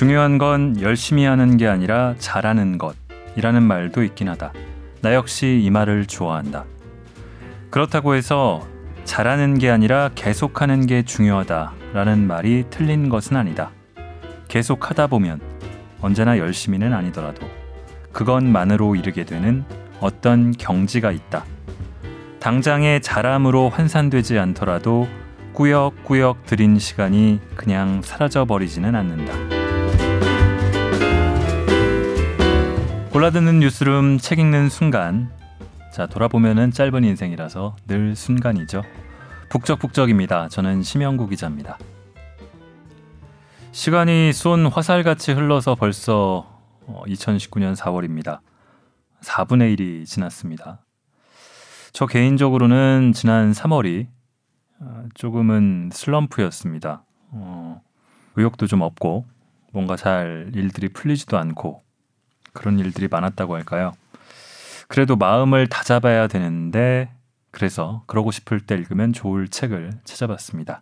중요한 건 열심히 하는 게 아니라 잘하는 것이라는 말도 있긴 하다. 나 역시 이 말을 좋아한다. 그렇다고 해서 잘하는 게 아니라 계속하는 게 중요하다라는 말이 틀린 것은 아니다. 계속 하다 보면 언제나 열심히는 아니더라도 그것만으로 이르게 되는 어떤 경지가 있다. 당장의 잘함으로 환산되지 않더라도 꾸역꾸역 들인 시간이 그냥 사라져 버리지는 않는다. 골라듣는 뉴스룸 책 읽는 순간 자 돌아보면은 짧은 인생이라서 늘 순간이죠. 북적북적입니다. 저는 심영구 기자입니다. 시간이 쏜 화살같이 흘러서 벌써 2019년 4월입니다. 4분의 1이 지났습니다. 저 개인적으로는 지난 3월이 어, 조금은 슬럼프였습니다. 어, 의욕도 좀 없고 뭔가 잘 일들이 풀리지도 않고 그런 일들이 많았다고 할까요? 그래도 마음을 다잡아야 되는데 그래서 그러고 싶을 때 읽으면 좋을 책을 찾아봤습니다.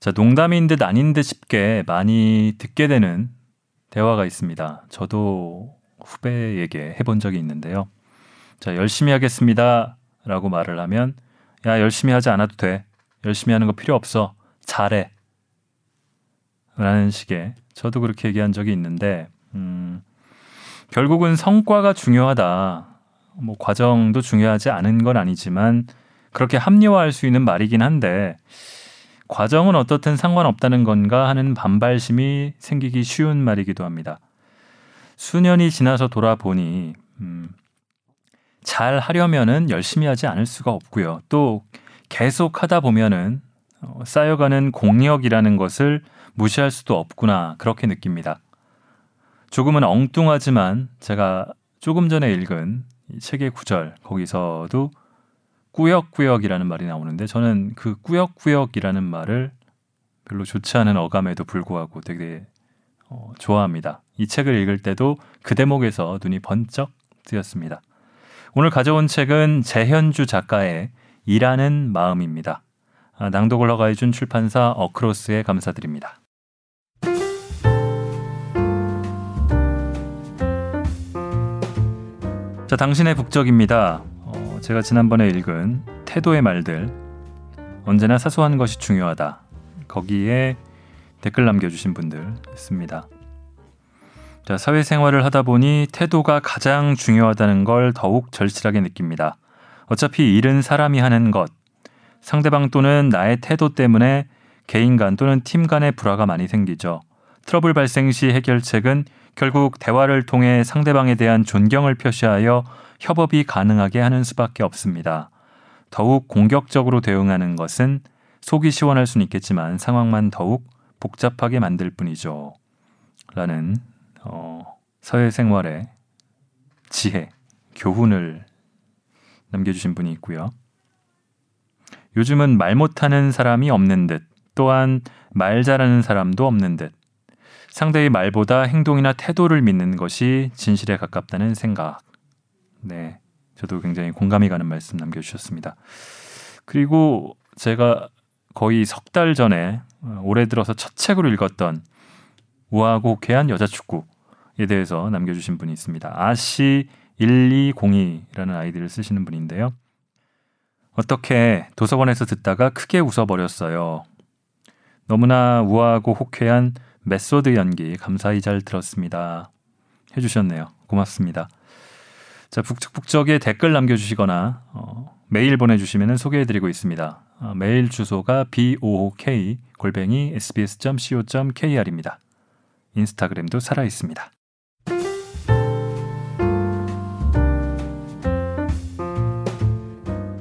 자, 농담인 듯 아닌 듯 싶게 많이 듣게 되는 대화가 있습니다. 저도 후배에게 해본 적이 있는데요. 자, 열심히 하겠습니다. 라고 말을 하면, 야, 열심히 하지 않아도 돼. 열심히 하는 거 필요 없어. 잘해. 라는 식의, 저도 그렇게 얘기한 적이 있는데, 음, 결국은 성과가 중요하다. 뭐, 과정도 중요하지 않은 건 아니지만, 그렇게 합리화할 수 있는 말이긴 한데, 과정은 어떻든 상관없다는 건가 하는 반발심이 생기기 쉬운 말이기도 합니다. 수년이 지나서 돌아보니 음, 잘 하려면은 열심히 하지 않을 수가 없고요. 또 계속 하다 보면은 어, 쌓여가는 공력이라는 것을 무시할 수도 없구나 그렇게 느낍니다. 조금은 엉뚱하지만 제가 조금 전에 읽은 이 책의 구절 거기서도 꾸역꾸역이라는 말이 나오는데 저는 그 꾸역꾸역이라는 말을 별로 좋지 않은 어감에도 불구하고 되게 어, 좋아합니다. 이 책을 읽을 때도 그 대목에서 눈이 번쩍 뜨였습니다. 오늘 가져온 책은 재현주 작가의 일하는 마음입니다. 아, 낭독을 허가해준 출판사 어크로스에 감사드립니다. 자, 당신의 북적입니다. 어, 제가 지난번에 읽은 태도의 말들 언제나 사소한 것이 중요하다. 거기에 댓글 남겨주신 분들 있습니다. 자, 사회생활을 하다 보니 태도가 가장 중요하다는 걸 더욱 절실하게 느낍니다. 어차피 일은 사람이 하는 것. 상대방 또는 나의 태도 때문에 개인 간 또는 팀 간의 불화가 많이 생기죠. 트러블 발생 시 해결책은 결국 대화를 통해 상대방에 대한 존경을 표시하여 협업이 가능하게 하는 수밖에 없습니다. 더욱 공격적으로 대응하는 것은 속이 시원할 수는 있겠지만 상황만 더욱 복잡하게 만들 뿐이죠. 라는 어, 사회생활의 지혜, 교훈을 남겨주신 분이 있고요. 요즘은 말 못하는 사람이 없는 듯, 또한 말 잘하는 사람도 없는 듯, 상대의 말보다 행동이나 태도를 믿는 것이 진실에 가깝다는 생각. 네. 저도 굉장히 공감이 가는 말씀 남겨주셨습니다. 그리고 제가 거의 석 달 전에 어, 올해 들어서 첫 책으로 읽었던 우아하고 호쾌한 여자 축구에 대해서 남겨주신 분이 있습니다. 아시 1202라는 아이디를 쓰시는 분인데요. 어떻게 도서관에서 듣다가 크게 웃어버렸어요. 너무나 우아하고 호쾌한 메소드 연기 감사히 잘 들었습니다. 해주셨네요. 고맙습니다. 자, 북적북적에 댓글 남겨주시거나 어, 메일 보내주시면 소개해드리고 있습니다. 어, 메일 주소가 book 골뱅이 sbs.co.kr입니다. 인스타그램도 살아 있습니다.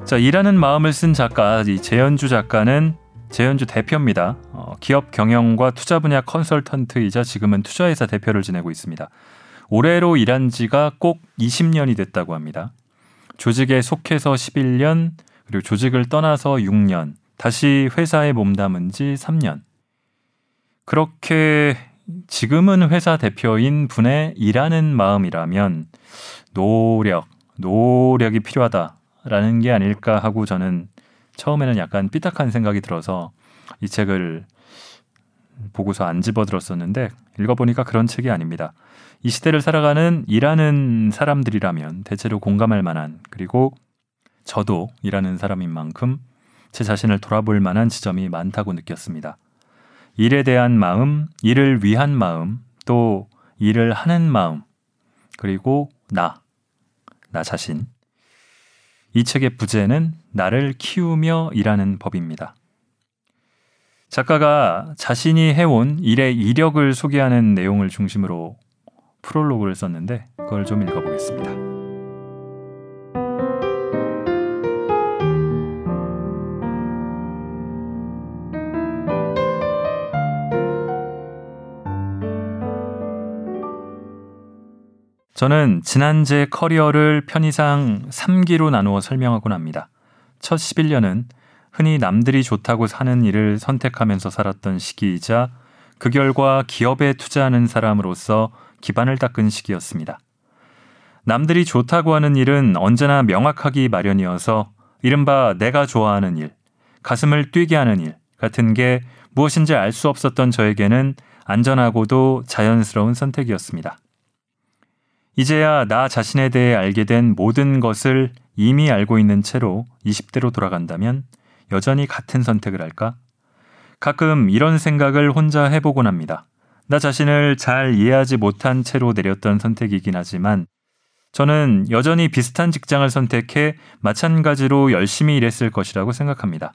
자, 일하는 마음을 쓴 작가 이 재현주 작가는 재현주 대표입니다. 어, 기업 경영과 투자 분야 컨설턴트이자 지금은 투자회사 대표를 지내고 있습니다. 올해로 일한 지가 꼭 20년이 됐다고 합니다. 조직에 속해서 11년, 그리고 조직을 떠나서 6년, 다시 회사에 몸담은 지 3년. 그렇게 지금은 회사 대표인 분의 일하는 마음이라면 노력, 노력이 필요하다라는 게 아닐까 하고 저는 처음에는 약간 삐딱한 생각이 들어서 이 책을 보고서 안 집어들었었는데 읽어보니까 그런 책이 아닙니다. 이 시대를 살아가는 일하는 사람들이라면 대체로 공감할 만한 그리고 저도 일하는 사람인 만큼 제 자신을 돌아볼 만한 지점이 많다고 느꼈습니다. 일에 대한 마음, 일을 위한 마음, 또 일을 하는 마음, 그리고 나, 나 자신. 이 책의 부제는 나를 키우며 일하는 법입니다. 작가가 자신이 해온 일의 이력을 소개하는 내용을 중심으로 프롤로그를 썼는데 그걸 좀 읽어보겠습니다. 저는 지난 제 커리어를 편의상 3기로 나누어 설명하곤 합니다. 첫 11년은 흔히 남들이 좋다고 사는 일을 선택하면서 살았던 시기이자 그 결과 기업에 투자하는 사람으로서 기반을 닦은 시기였습니다. 남들이 좋다고 하는 일은 언제나 명확하기 마련이어서 이른바 내가 좋아하는 일, 가슴을 뛰게 하는 일 같은 게 무엇인지 알 수 없었던 저에게는 안전하고도 자연스러운 선택이었습니다. 이제야 나 자신에 대해 알게 된 모든 것을 이미 알고 있는 채로 20대로 돌아간다면 여전히 같은 선택을 할까? 가끔 이런 생각을 혼자 해보곤 합니다. 나 자신을 잘 이해하지 못한 채로 내렸던 선택이긴 하지만 저는 여전히 비슷한 직장을 선택해 마찬가지로 열심히 일했을 것이라고 생각합니다.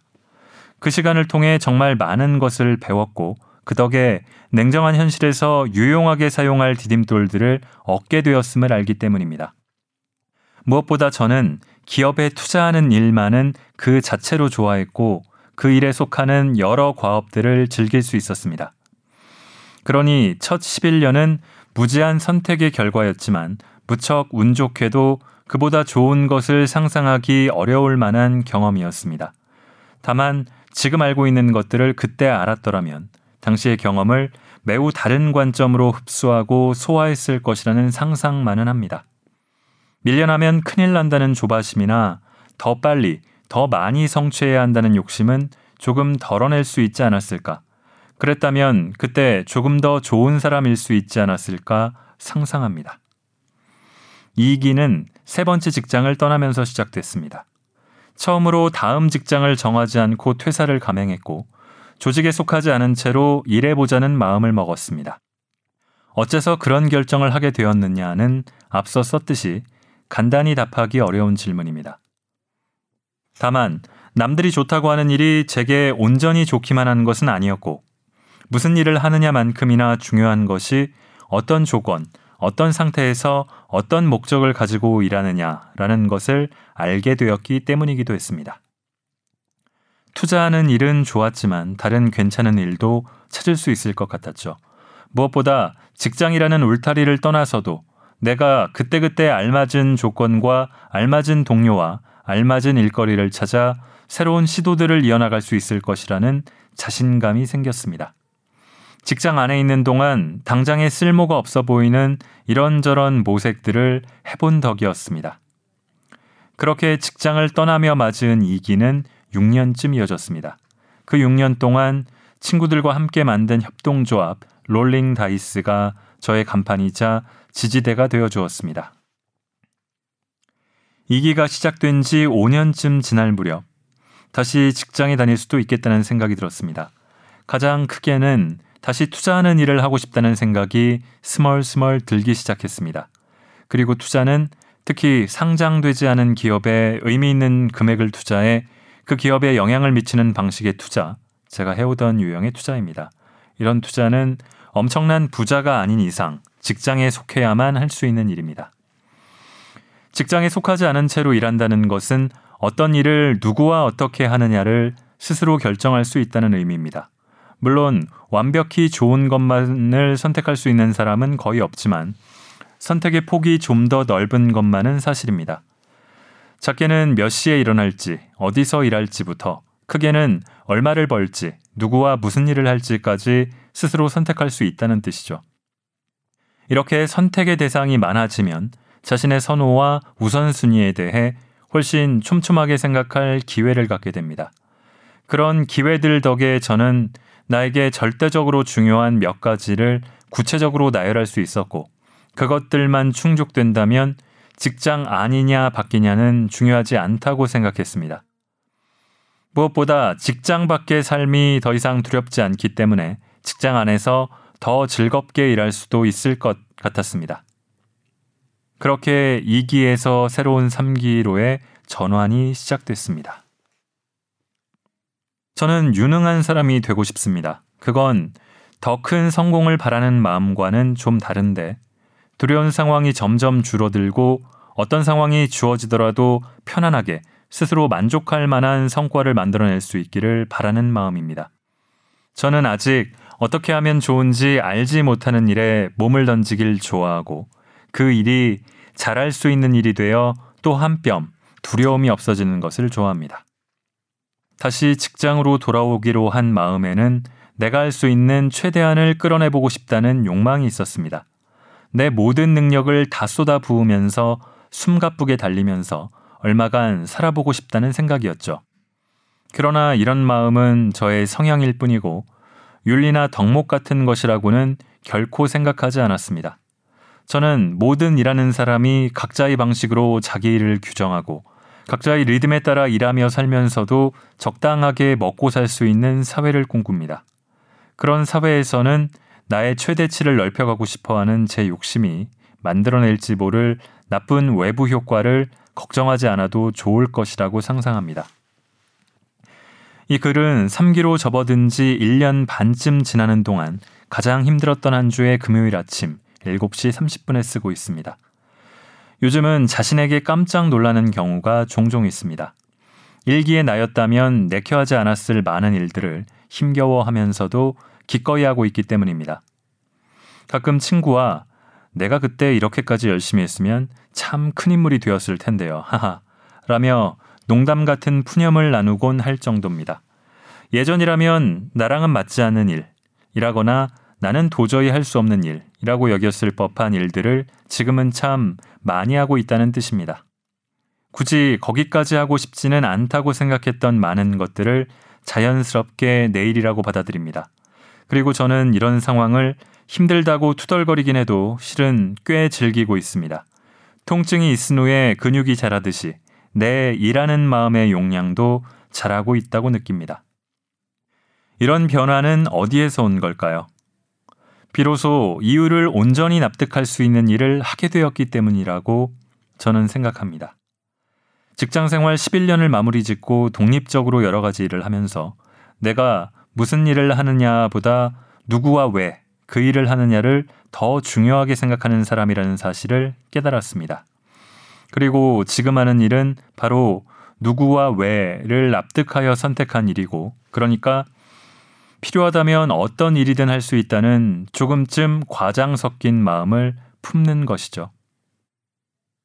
그 시간을 통해 정말 많은 것을 배웠고 그 덕에 냉정한 현실에서 유용하게 사용할 디딤돌들을 얻게 되었음을 알기 때문입니다. 무엇보다 저는 기업에 투자하는 일만은 그 자체로 좋아했고 그 일에 속하는 여러 과업들을 즐길 수 있었습니다. 그러니 첫 11년은 무제한 선택의 결과였지만 무척 운 좋게도 그보다 좋은 것을 상상하기 어려울 만한 경험이었습니다. 다만 지금 알고 있는 것들을 그때 알았더라면 당시의 경험을 매우 다른 관점으로 흡수하고 소화했을 것이라는 상상만은 합니다. 밀려나면 큰일 난다는 조바심이나 더 빨리, 더 많이 성취해야 한다는 욕심은 조금 덜어낼 수 있지 않았을까. 그랬다면 그때 조금 더 좋은 사람일 수 있지 않았을까 상상합니다. 이기는 세 번째 직장을 떠나면서 시작됐습니다. 처음으로 다음 직장을 정하지 않고 퇴사를 감행했고 조직에 속하지 않은 채로 일해보자는 마음을 먹었습니다. 어째서 그런 결정을 하게 되었느냐는 앞서 썼듯이 간단히 답하기 어려운 질문입니다. 다만 남들이 좋다고 하는 일이 제게 온전히 좋기만 한 것은 아니었고 무슨 일을 하느냐만큼이나 중요한 것이 어떤 조건, 어떤 상태에서 어떤 목적을 가지고 일하느냐라는 것을 알게 되었기 때문이기도 했습니다. 투자하는 일은 좋았지만 다른 괜찮은 일도 찾을 수 있을 것 같았죠. 무엇보다 직장이라는 울타리를 떠나서도 내가 그때그때 알맞은 조건과 알맞은 동료와 알맞은 일거리를 찾아 새로운 시도들을 이어나갈 수 있을 것이라는 자신감이 생겼습니다. 직장 안에 있는 동안 당장에 쓸모가 없어 보이는 이런저런 모색들을 해본 덕이었습니다. 그렇게 직장을 떠나며 맞은 이기는 6년쯤 이어졌습니다. 그 6년 동안 친구들과 함께 만든 협동조합 롤링 다이스가 저의 간판이자 지지대가 되어 주었습니다. 이기가 시작된 지 5년쯤 지날 무렵 다시 직장에 다닐 수도 있겠다는 생각이 들었습니다. 가장 크게는 다시 투자하는 일을 하고 싶다는 생각이 스멀스멀 들기 시작했습니다. 그리고 투자는 특히 상장되지 않은 기업에 의미 있는 금액을 투자해 그 기업에 영향을 미치는 방식의 투자, 제가 해오던 유형의 투자입니다. 이런 투자는 엄청난 부자가 아닌 이상 직장에 속해야만 할 수 있는 일입니다. 직장에 속하지 않은 채로 일한다는 것은 어떤 일을 누구와 어떻게 하느냐를 스스로 결정할 수 있다는 의미입니다. 물론 완벽히 좋은 것만을 선택할 수 있는 사람은 거의 없지만 선택의 폭이 좀 더 넓은 것만은 사실입니다. 작게는 몇 시에 일어날지, 어디서 일할지부터 크게는 얼마를 벌지, 누구와 무슨 일을 할지까지 스스로 선택할 수 있다는 뜻이죠. 이렇게 선택의 대상이 많아지면 자신의 선호와 우선순위에 대해 훨씬 촘촘하게 생각할 기회를 갖게 됩니다. 그런 기회들 덕에 저는 나에게 절대적으로 중요한 몇 가지를 구체적으로 나열할 수 있었고 그것들만 충족된다면 직장 아니냐 바뀌냐는 중요하지 않다고 생각했습니다. 무엇보다 직장 밖의 삶이 더 이상 두렵지 않기 때문에 직장 안에서 더 즐겁게 일할 수도 있을 것 같았습니다. 그렇게 2기에서 새로운 3기로의 전환이 시작됐습니다. 저는 유능한 사람이 되고 싶습니다. 그건 더 큰 성공을 바라는 마음과는 좀 다른데 두려운 상황이 점점 줄어들고 어떤 상황이 주어지더라도 편안하게 스스로 만족할 만한 성과를 만들어낼 수 있기를 바라는 마음입니다. 저는 아직 어떻게 하면 좋은지 알지 못하는 일에 몸을 던지길 좋아하고 그 일이 잘할 수 있는 일이 되어 또 한 뼘 두려움이 없어지는 것을 좋아합니다. 다시 직장으로 돌아오기로 한 마음에는 내가 할 수 있는 최대한을 끌어내보고 싶다는 욕망이 있었습니다. 내 모든 능력을 다 쏟아 부으면서 숨가쁘게 달리면서 얼마간 살아보고 싶다는 생각이었죠. 그러나 이런 마음은 저의 성향일 뿐이고 윤리나 덕목 같은 것이라고는 결코 생각하지 않았습니다. 저는 모든 일하는 사람이 각자의 방식으로 자기 일을 규정하고 각자의 리듬에 따라 일하며 살면서도 적당하게 먹고 살 수 있는 사회를 꿈꿉니다. 그런 사회에서는 나의 최대치를 넓혀가고 싶어 하는 제 욕심이 만들어낼지 모를 나쁜 외부 효과를 걱정하지 않아도 좋을 것이라고 상상합니다. 이 글은 3기로 접어든 지 1년 반쯤 지나는 동안 가장 힘들었던 한 주의 금요일 아침 7시 30분에 쓰고 있습니다. 요즘은 자신에게 깜짝 놀라는 경우가 종종 있습니다. 일기에 나였다면 내켜하지 않았을 많은 일들을 힘겨워하면서도 기꺼이 하고 있기 때문입니다. 가끔 친구와 내가 그때 이렇게까지 열심히 했으면 참 큰 인물이 되었을 텐데요. 하하. 라며 농담 같은 푸념을 나누곤 할 정도입니다. 예전이라면 나랑은 맞지 않는 일, 이라거나 나는 도저히 할 수 없는 일이라고 여겼을 법한 일들을 지금은 참 많이 하고 있다는 뜻입니다. 굳이 거기까지 하고 싶지는 않다고 생각했던 많은 것들을 자연스럽게 내일이라고 받아들입니다. 그리고 저는 이런 상황을 힘들다고 투덜거리긴 해도 실은 꽤 즐기고 있습니다. 통증이 있은 후에 근육이 자라듯이 내 일하는 마음의 용량도 자라고 있다고 느낍니다. 이런 변화는 어디에서 온 걸까요? 비로소 이유를 온전히 납득할 수 있는 일을 하게 되었기 때문이라고 저는 생각합니다. 직장 생활 11년을 마무리 짓고 독립적으로 여러 가지 일을 하면서 내가 무슨 일을 하느냐보다 누구와 왜 그 일을 하느냐를 더 중요하게 생각하는 사람이라는 사실을 깨달았습니다. 그리고 지금 하는 일은 바로 누구와 왜를 납득하여 선택한 일이고, 그러니까 필요하다면 어떤 일이든 할 수 있다는 조금쯤 과장 섞인 마음을 품는 것이죠.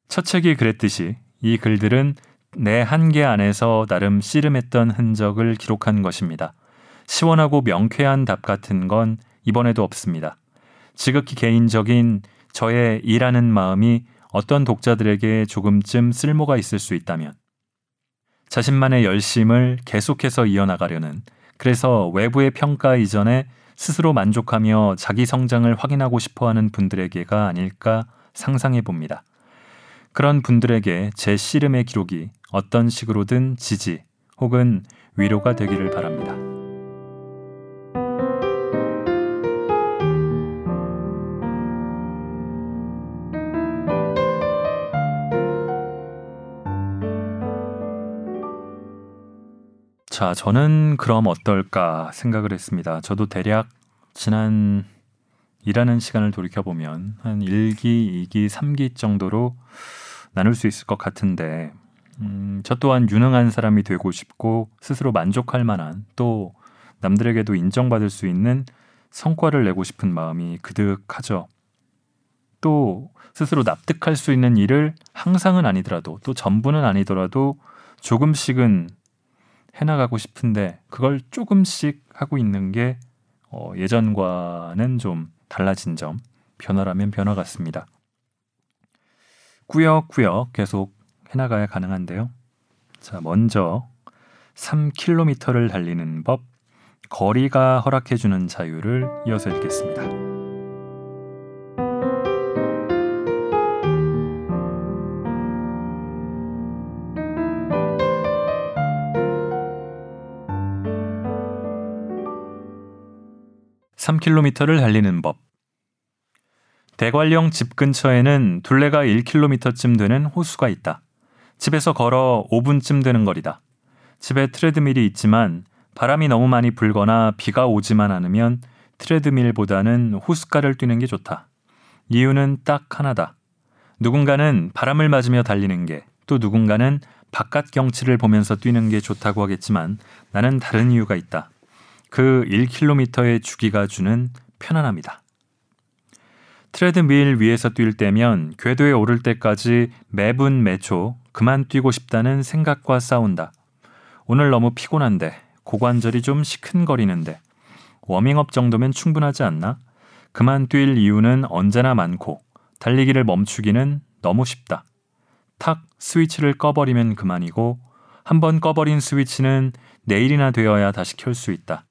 첫 책이 그랬듯이 이 글들은 내 한계 안에서 나름 씨름했던 흔적을 기록한 것입니다. 시원하고 명쾌한 답 같은 건 이번에도 없습니다. 지극히 개인적인 저의 일하는 마음이 어떤 독자들에게 조금쯤 쓸모가 있을 수 있다면 자신만의 열심을 계속해서 이어나가려는 그래서 외부의 평가 이전에 스스로 만족하며 자기 성장을 확인하고 싶어 하는 분들에게가 아닐까 상상해 봅니다. 그런 분들에게 제 씨름의 기록이 어떤 식으로든 지지 혹은 위로가 되기를 바랍니다. 자, 저는 그럼 어떨까 생각을 했습니다. 저도 대략 지난 일하는 시간을 돌이켜 보면 한 1기, 2기, 3기 정도로 나눌 수 있을 것 같은데, 음, 저 또한 유능한 사람이 되고 싶고 스스로 만족할 만한 또 남들에게도 인정받을 수 있는 성과를 내고 싶은 마음이 그득하죠. 또 스스로 납득할 수 있는 일을 항상은 아니더라도 또 전부는 아니더라도 조금씩은 해나가고 싶은데 그걸 조금씩 하고 있는 게 어, 예전과는 좀 달라진 점, 변화라면 변화 같습니다. 꾸역꾸역 계속 해나가야 가능한데요. 자, 먼저 3km를 달리는 법, 거리가 허락해주는 자유를 이어서 읽겠습니다. (3km를) 달리는 법 대관령 집 근처에는 둘레가 1km쯤 되는 호수가 있다. 집에서 걸어 5분쯤 되는 거리다. 집에 트레드밀이 있지만 바람이 너무 많이 불거나 비가 오지만 않으면 트레드밀보다는 호숫가를 뛰는 게 좋다. 이유는 딱 하나다. 누군가는 바람을 맞으며 달리는 게, 또 누군가는 바깥 경치를 보면서 뛰는 게 좋다고 하겠지만 나는 다른 이유가 있다. 그 1km의 주기가 주는 편안함이다. 트레드밀 위에서 뛸 때면 궤도에 오를 때까지 매분 매초 그만 뛰고 싶다는 생각과 싸운다. 오늘 너무 피곤한데 고관절이 좀 시큰거리는데 워밍업 정도면 충분하지 않나? 그만 뛸 이유는 언제나 많고 달리기를 멈추기는 너무 쉽다. 탁 스위치를 꺼버리면 그만이고 한번 꺼버린 스위치는 내일이나 되어야 다시 켤 수 있다.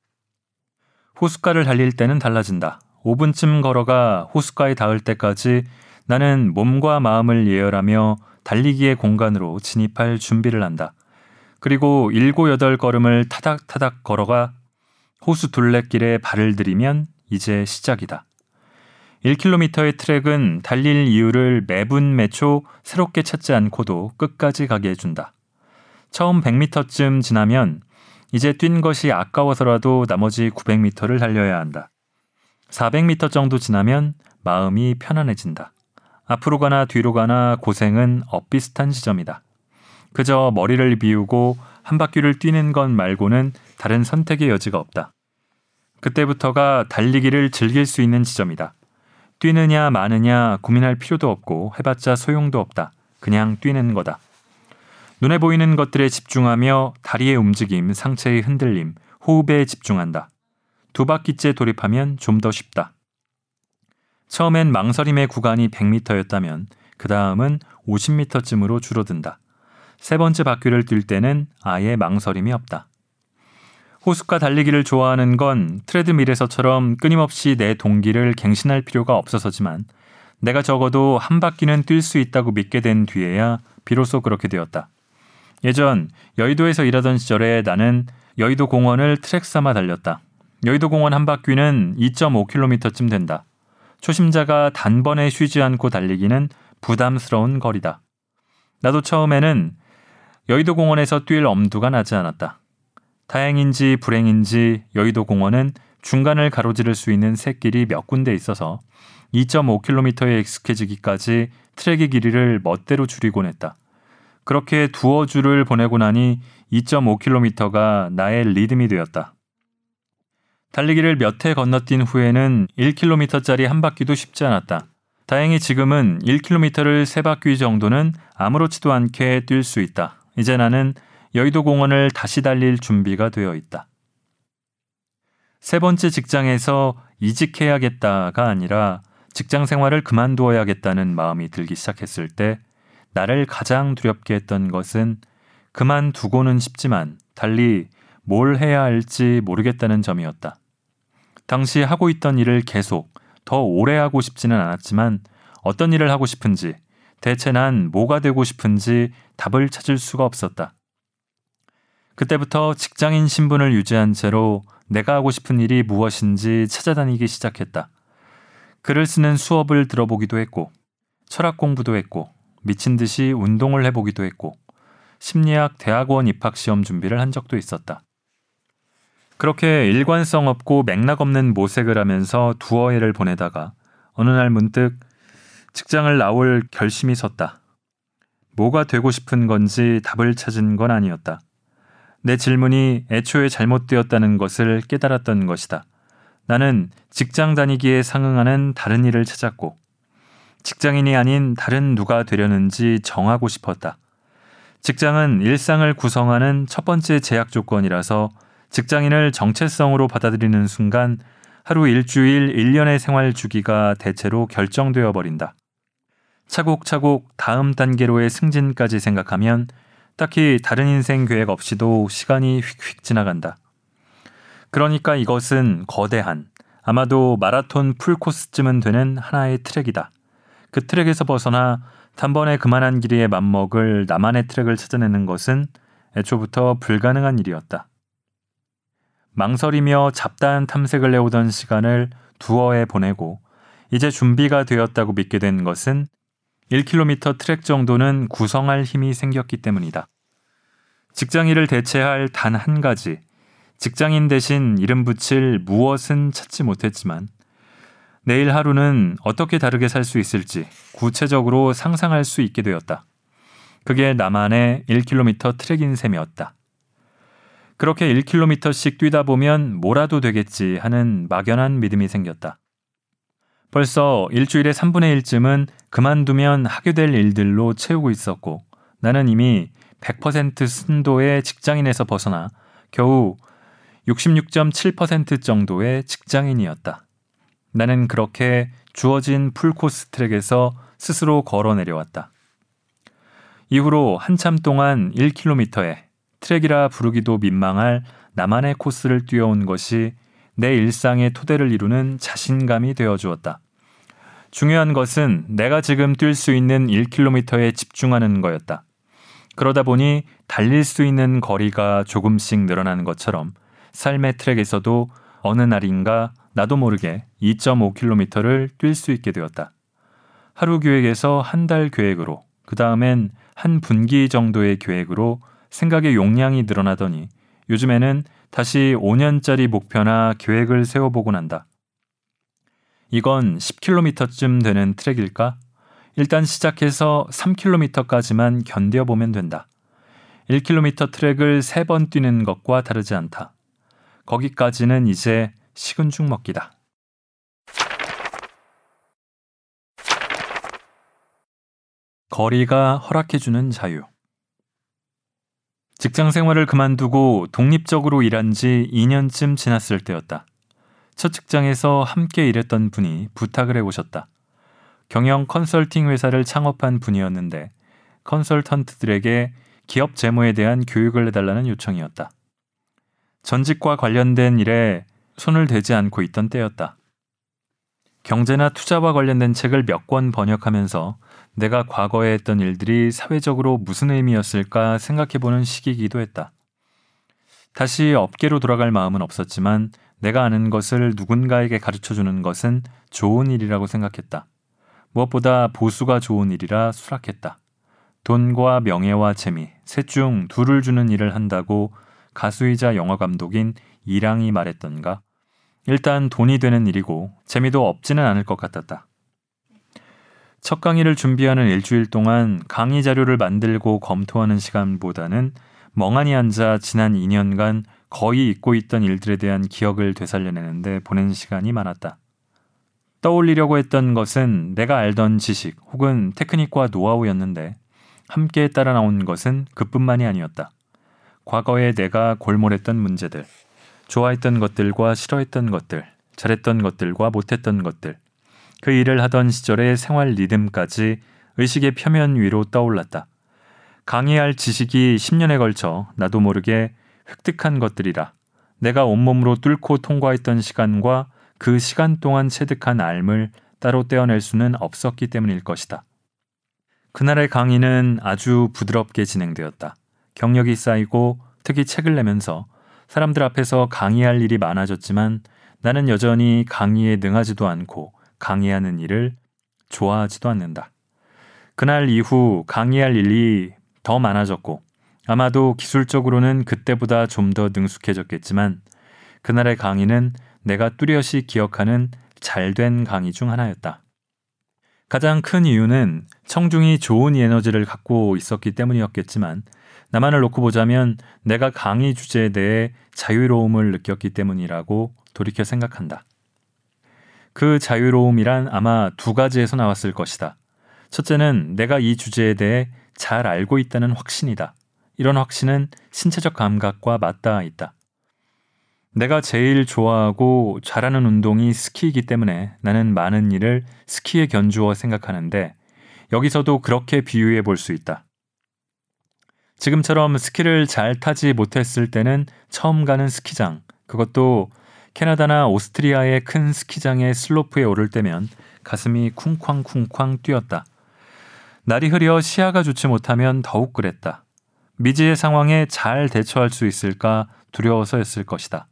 호숫가를 달릴 때는 달라진다. 5분쯤 걸어가 호숫가에 닿을 때까지 나는 몸과 마음을 예열하며 달리기의 공간으로 진입할 준비를 한다. 그리고 일곱 여덟 걸음을 타닥타닥 걸어가 호수 둘레길에 발을 들이면 이제 시작이다. 1km의 트랙은 달릴 이유를 매분 매초 새롭게 찾지 않고도 끝까지 가게 해준다. 처음 100m쯤 지나면 이제 뛴 것이 아까워서라도 나머지 900m를 달려야 한다. 400m 정도 지나면 마음이 편안해진다. 앞으로 가나 뒤로 가나 고생은 엇비슷한 지점이다. 그저 머리를 비우고 한 바퀴를 뛰는 것 말고는 다른 선택의 여지가 없다. 그때부터가 달리기를 즐길 수 있는 지점이다. 뛰느냐 마느냐 고민할 필요도 없고 해봤자 소용도 없다. 그냥 뛰는 거다. 눈에 보이는 것들에 집중하며 다리의 움직임, 상체의 흔들림, 호흡에 집중한다. 두 바퀴째 돌입하면 좀 더 쉽다. 처음엔 망설임의 구간이 100m였다면 그 다음은 50m쯤으로 줄어든다. 세 번째 바퀴를 뛸 때는 아예 망설임이 없다. 호숫가 달리기를 좋아하는 건 트레드밀에서처럼 끊임없이 내 동기를 갱신할 필요가 없어서지만 내가 적어도 한 바퀴는 뛸 수 있다고 믿게 된 뒤에야 비로소 그렇게 되었다. 예전 여의도에서 일하던 시절에 나는 여의도 공원을 트랙 삼아 달렸다. 여의도 공원 한 바퀴는 2.5km쯤 된다. 초심자가 단번에 쉬지 않고 달리기는 부담스러운 거리다. 나도 처음에는 여의도 공원에서 뛸 엄두가 나지 않았다. 다행인지 불행인지 여의도 공원은 중간을 가로지를 수 있는 샛길이 몇 군데 있어서 2.5km에 익숙해지기까지 트랙의 길이를 멋대로 줄이곤 했다. 그렇게 두어 주를 보내고 나니 2.5km가 나의 리듬이 되었다. 달리기를 몇 해 건너뛴 후에는 1km짜리 한 바퀴도 쉽지 않았다. 다행히 지금은 1km를 세 바퀴 정도는 아무렇지도 않게 뛸 수 있다. 이제 나는 여의도 공원을 다시 달릴 준비가 되어 있다. 세 번째 직장에서 이직해야겠다가 아니라 직장 생활을 그만두어야겠다는 마음이 들기 시작했을 때 나를 가장 두렵게 했던 것은 그만두고는 싶지만 달리 뭘 해야 할지 모르겠다는 점이었다. 당시 하고 있던 일을 계속 더 오래 하고 싶지는 않았지만 어떤 일을 하고 싶은지 대체 난 뭐가 되고 싶은지 답을 찾을 수가 없었다. 그때부터 직장인 신분을 유지한 채로 내가 하고 싶은 일이 무엇인지 찾아다니기 시작했다. 글을 쓰는 수업을 들어보기도 했고, 철학 공부도 했고, 미친 듯이 운동을 해보기도 했고, 심리학 대학원 입학 시험 준비를 한 적도 있었다. 그렇게 일관성 없고 맥락 없는 모색을 하면서 두어 해를 보내다가 어느 날 문득 직장을 나올 결심이 섰다. 뭐가 되고 싶은 건지 답을 찾은 건 아니었다. 내 질문이 애초에 잘못되었다는 것을 깨달았던 것이다. 나는 직장 다니기에 상응하는 다른 일을 찾았고, 직장인이 아닌 다른 누가 되려는지 정하고 싶었다. 직장은 일상을 구성하는 첫 번째 제약 조건이라서 직장인을 정체성으로 받아들이는 순간 하루 일주일, 일년의 생활 주기가 대체로 결정되어 버린다. 차곡차곡 다음 단계로의 승진까지 생각하면 딱히 다른 인생 계획 없이도 시간이 휙휙 지나간다. 그러니까 이것은 거대한 아마도 마라톤 풀코스쯤은 되는 하나의 트랙이다. 그 트랙에서 벗어나 단번에 그만한 길이에 맞먹을 나만의 트랙을 찾아내는 것은 애초부터 불가능한 일이었다. 망설이며 잡다한 탐색을 해오던 시간을 두어에 보내고 이제 준비가 되었다고 믿게 된 것은 1km 트랙 정도는 구성할 힘이 생겼기 때문이다. 직장인을 대체할 단 한 가지, 직장인 대신 이름 붙일 무엇은 찾지 못했지만 내일 하루는 어떻게 다르게 살 수 있을지 구체적으로 상상할 수 있게 되었다. 그게 나만의 1km 트랙인 셈이었다. 그렇게 1km씩 뛰다 보면 뭐라도 되겠지 하는 막연한 믿음이 생겼다. 벌써 일주일의 3분의 1쯤은 그만두면 하게 될 일들로 채우고 있었고 나는 이미 100% 순도의 직장인에서 벗어나 겨우 66.7% 정도의 직장인이었다. 나는 그렇게 주어진 풀코스 트랙에서 스스로 걸어 내려왔다. 이후로 한참 동안 1km에 트랙이라 부르기도 민망할 나만의 코스를 뛰어온 것이 내 일상의 토대를 이루는 자신감이 되어 주었다. 중요한 것은 내가 지금 뛸 수 있는 1km에 집중하는 거였다. 그러다 보니 달릴 수 있는 거리가 조금씩 늘어나는 것처럼 삶의 트랙에서도 어느 날인가 나도 모르게 2.5km를 뛸 수 있게 되었다. 하루 계획에서 한 달 계획으로, 그 다음엔 한 분기 정도의 계획으로 생각의 용량이 늘어나더니 요즘에는 다시 5년짜리 목표나 계획을 세워보곤 한다. 이건 10km쯤 되는 트랙일까? 일단 시작해서 3km까지만 견뎌보면 된다. 1km 트랙을 3번 뛰는 것과 다르지 않다. 거기까지는 이제 식은 죽 먹기다. 거리가 허락해주는 자유. 직장 생활을 그만두고 독립적으로 일한 지 2년쯤 지났을 때였다. 첫 직장에서 함께 일했던 분이 부탁을 해오셨다. 경영 컨설팅 회사를 창업한 분이었는데 컨설턴트들에게 기업 재무에 대한 교육을 해달라는 요청이었다. 전직과 관련된 일에 손을 대지 않고 있던 때였다. 경제나 투자와 관련된 책을 몇 권 번역하면서 내가 과거에 했던 일들이 사회적으로 무슨 의미였을까 생각해보는 시기이기도 했다. 다시 업계로 돌아갈 마음은 없었지만 내가 아는 것을 누군가에게 가르쳐 주는 것은 좋은 일이라고 생각했다. 무엇보다 보수가 좋은 일이라 수락했다. 돈과 명예와 재미, 셋 중 둘을 주는 일을 한다고 가수이자 영화 감독인 이랑이 말했던가? 일단 돈이 되는 일이고 재미도 없지는 않을 것 같았다. 첫 강의를 준비하는 일주일 동안 강의 자료를 만들고 검토하는 시간보다는 멍하니 앉아 지난 2년간 거의 잊고 있던 일들에 대한 기억을 되살려내는데 보낸 시간이 많았다. 떠올리려고 했던 것은 내가 알던 지식 혹은 테크닉과 노하우였는데 함께 따라 나온 것은 그뿐만이 아니었다. 과거에 내가 골몰했던 문제들, 좋아했던 것들과 싫어했던 것들, 잘했던 것들과 못했던 것들, 그 일을 하던 시절의 생활 리듬까지 의식의 표면 위로 떠올랐다. 강의할 지식이 10년에 걸쳐 나도 모르게 획득한 것들이라 내가 온몸으로 뚫고 통과했던 시간과 그 시간 동안 체득한 알을 따로 떼어낼 수는 없었기 때문일 것이다. 그날의 강의는 아주 부드럽게 진행되었다. 경력이 쌓이고 특히 책을 내면서 사람들 앞에서 강의할 일이 많아졌지만 나는 여전히 강의에 능하지도 않고 강의하는 일을 좋아하지도 않는다. 그날 이후 강의할 일이 더 많아졌고 아마도 기술적으로는 그때보다 좀 더 능숙해졌겠지만 그날의 강의는 내가 뚜렷이 기억하는 잘된 강의 중 하나였다. 가장 큰 이유는 청중이 좋은 에너지를 갖고 있었기 때문이었겠지만 나만을 놓고 보자면 내가 강의 주제에 대해 자유로움을 느꼈기 때문이라고 돌이켜 생각한다. 그 자유로움이란 아마 두 가지에서 나왔을 것이다. 첫째는 내가 이 주제에 대해 잘 알고 있다는 확신이다. 이런 확신은 신체적 감각과 맞닿아 있다. 내가 제일 좋아하고 잘하는 운동이 스키이기 때문에 나는 많은 일을 스키에 견주어 생각하는데 여기서도 그렇게 비유해 볼 수 있다. 지금처럼 스키를 잘 타지 못했을 때는 처음 가는 스키장, 그것도 캐나다나 오스트리아의 큰 스키장의 슬로프에 오를 때면 가슴이 쿵쾅쿵쾅 뛰었다. 날이 흐려 시야가 좋지 못하면 더욱 그랬다. 미지의 상황에 잘 대처할 수 있을까 두려워서였을 것이다.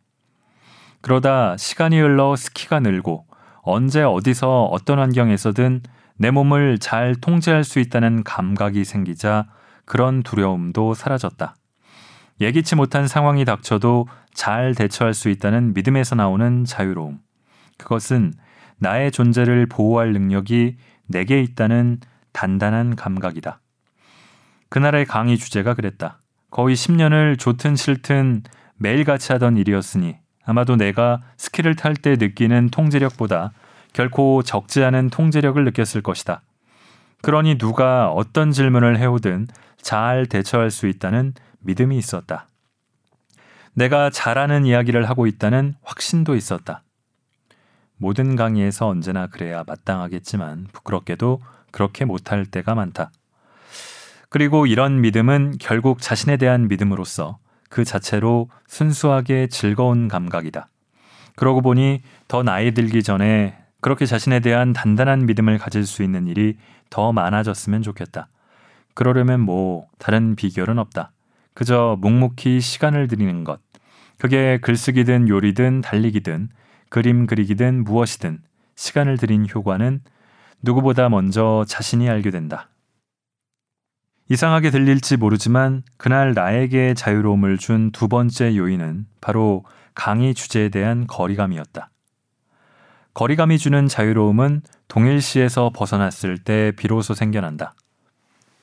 그러다 시간이 흘러 스키가 늘고 언제 어디서 어떤 환경에서든 내 몸을 잘 통제할 수 있다는 감각이 생기자 그런 두려움도 사라졌다. 예기치 못한 상황이 닥쳐도 잘 대처할 수 있다는 믿음에서 나오는 자유로움. 그것은 나의 존재를 보호할 능력이 내게 있다는 단단한 감각이다. 그날의 강의 주제가 그랬다. 거의 10년을 좋든 싫든 매일같이 하던 일이었으니 아마도 내가 스키를 탈 때 느끼는 통제력보다 결코 적지 않은 통제력을 느꼈을 것이다. 그러니 누가 어떤 질문을 해오든 잘 대처할 수 있다는 믿음이 있었다. 내가 잘하는 이야기를 하고 있다는 확신도 있었다. 모든 강의에서 언제나 그래야 마땅하겠지만 부끄럽게도 그렇게 못할 때가 많다. 그리고 이런 믿음은 결국 자신에 대한 믿음으로서 그 자체로 순수하게 즐거운 감각이다. 그러고 보니 더 나이 들기 전에 그렇게 자신에 대한 단단한 믿음을 가질 수 있는 일이 더 많아졌으면 좋겠다. 그러려면 뭐 다른 비결은 없다. 그저 묵묵히 시간을 들이는 것. 그게 글쓰기든 요리든 달리기든 그림 그리기든 무엇이든 시간을 들인 효과는 누구보다 먼저 자신이 알게 된다. 이상하게 들릴지 모르지만 그날 나에게 자유로움을 준 두 번째 요인은 바로 강의 주제에 대한 거리감이었다. 거리감이 주는 자유로움은 동일시에서 벗어났을 때 비로소 생겨난다.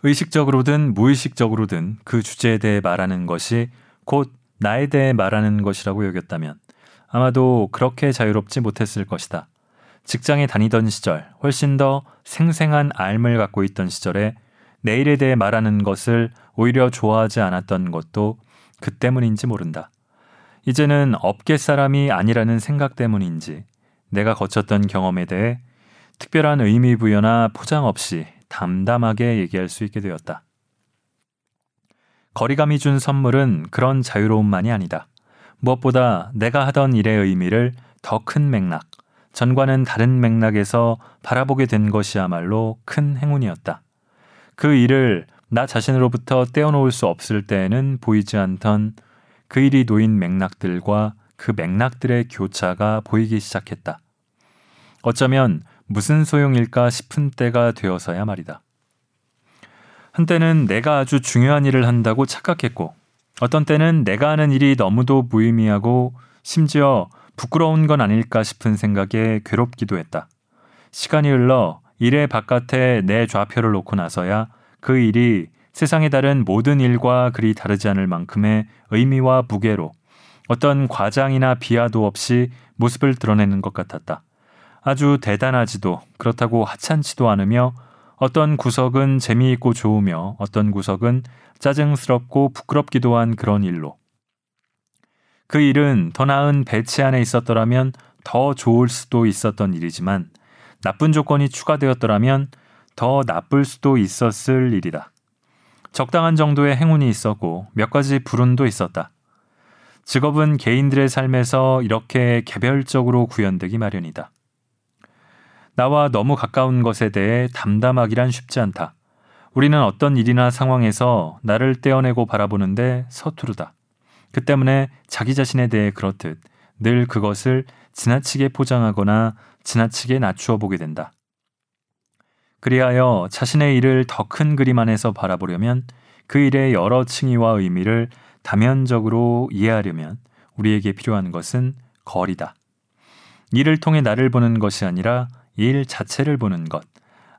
의식적으로든 무의식적으로든 그 주제에 대해 말하는 것이 곧 나에 대해 말하는 것이라고 여겼다면 아마도 그렇게 자유롭지 못했을 것이다. 직장에 다니던 시절, 훨씬 더 생생한 알 을 갖고 있던 시절에 내일에 대해 말하는 것을 오히려 좋아하지 않았던 것도 그 때문인지 모른다. 이제는 업계 사람이 아니라는 생각 때문인지 내가 거쳤던 경험에 대해 특별한 의미 부여나 포장 없이 담담하게 얘기할 수 있게 되었다. 거리감이 준 선물은 그런 자유로움만이 아니다. 무엇보다 내가 하던 일의 의미를 더 큰 맥락, 전과는 다른 맥락에서 바라보게 된 것이야말로 큰 행운이었다. 그 일을 나 자신으로부터 떼어놓을 수 없을 때에는 보이지 않던 그 일이 놓인 맥락들과 그 맥락들의 교차가 보이기 시작했다. 어쩌면 무슨 소용일까 싶은 때가 되어서야 말이다. 한때는 내가 아주 중요한 일을 한다고 착각했고, 어떤 때는 내가 하는 일이 너무도 무의미하고 심지어 부끄러운 건 아닐까 싶은 생각에 괴롭기도 했다. 시간이 흘러 일의 바깥에 내 좌표를 놓고 나서야 그 일이 세상에 다른 모든 일과 그리 다르지 않을 만큼의 의미와 무게로 어떤 과장이나 비하도 없이 모습을 드러내는 것 같았다. 아주 대단하지도 그렇다고 하찮지도 않으며 어떤 구석은 재미있고 좋으며 어떤 구석은 짜증스럽고 부끄럽기도 한 그런 일로 그 일은 더 나은 배치 안에 있었더라면 더 좋을 수도 있었던 일이지만 나쁜 조건이 추가되었더라면 더 나쁠 수도 있었을 일이다. 적당한 정도의 행운이 있었고 몇 가지 불운도 있었다. 직업은 개인들의 삶에서 이렇게 개별적으로 구현되기 마련이다. 나와 너무 가까운 것에 대해 담담하기란 쉽지 않다. 우리는 어떤 일이나 상황에서 나를 떼어내고 바라보는데 서투르다. 그 때문에 자기 자신에 대해 그렇듯 늘 그것을 지나치게 포장하거나 지나치게 낮추어 보게 된다. 그리하여 자신의 일을 더 큰 그림 안에서 바라보려면 그 일의 여러 층위와 의미를 다면적으로 이해하려면 우리에게 필요한 것은 거리다. 일을 통해 나를 보는 것이 아니라 일 자체를 보는 것.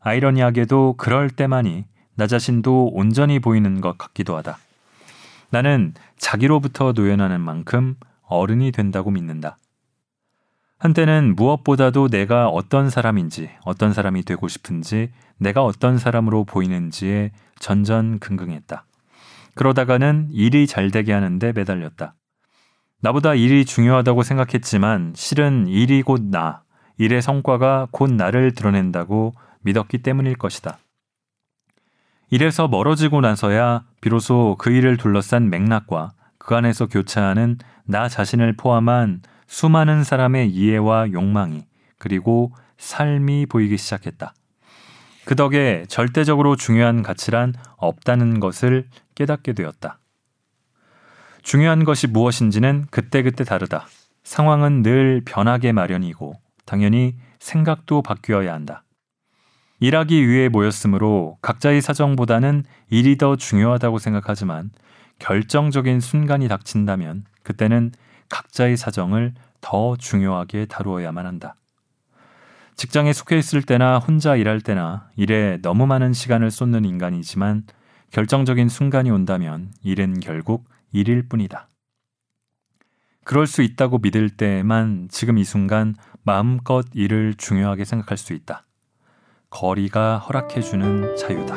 아이러니하게도 그럴 때만이 나 자신도 온전히 보이는 것 같기도 하다. 나는 자기로부터 노연하는 만큼 어른이 된다고 믿는다. 한때는 무엇보다도 내가 어떤 사람인지, 어떤 사람이 되고 싶은지, 내가 어떤 사람으로 보이는지에 전전긍긍했다. 그러다가는 일이 잘 되게 하는데 매달렸다. 나보다 일이 중요하다고 생각했지만 실은 일이 곧 나, 일의 성과가 곧 나를 드러낸다고 믿었기 때문일 것이다. 일에서 멀어지고 나서야 비로소 그 일을 둘러싼 맥락과 그 안에서 교차하는 나 자신을 포함한 수많은 사람의 이해와 욕망이 그리고 삶이 보이기 시작했다. 그 덕에 절대적으로 중요한 가치란 없다는 것을 깨닫게 되었다. 중요한 것이 무엇인지는 그때그때 다르다. 상황은 늘 변하게 마련이고 당연히 생각도 바뀌어야 한다. 일하기 위해 모였으므로 각자의 사정보다는 일이 더 중요하다고 생각하지만 결정적인 순간이 닥친다면 그때는 각자의 사정을 더 중요하게 다루어야만 한다. 직장에 속해 있을 때나 혼자 일할 때나 일에 너무 많은 시간을 쏟는 인간이지만 결정적인 순간이 온다면 일은 결국 일일 뿐이다. 그럴 수 있다고 믿을 때에만 지금 이 순간 마음껏 일을 중요하게 생각할 수 있다. 거리가 허락해주는 자유다.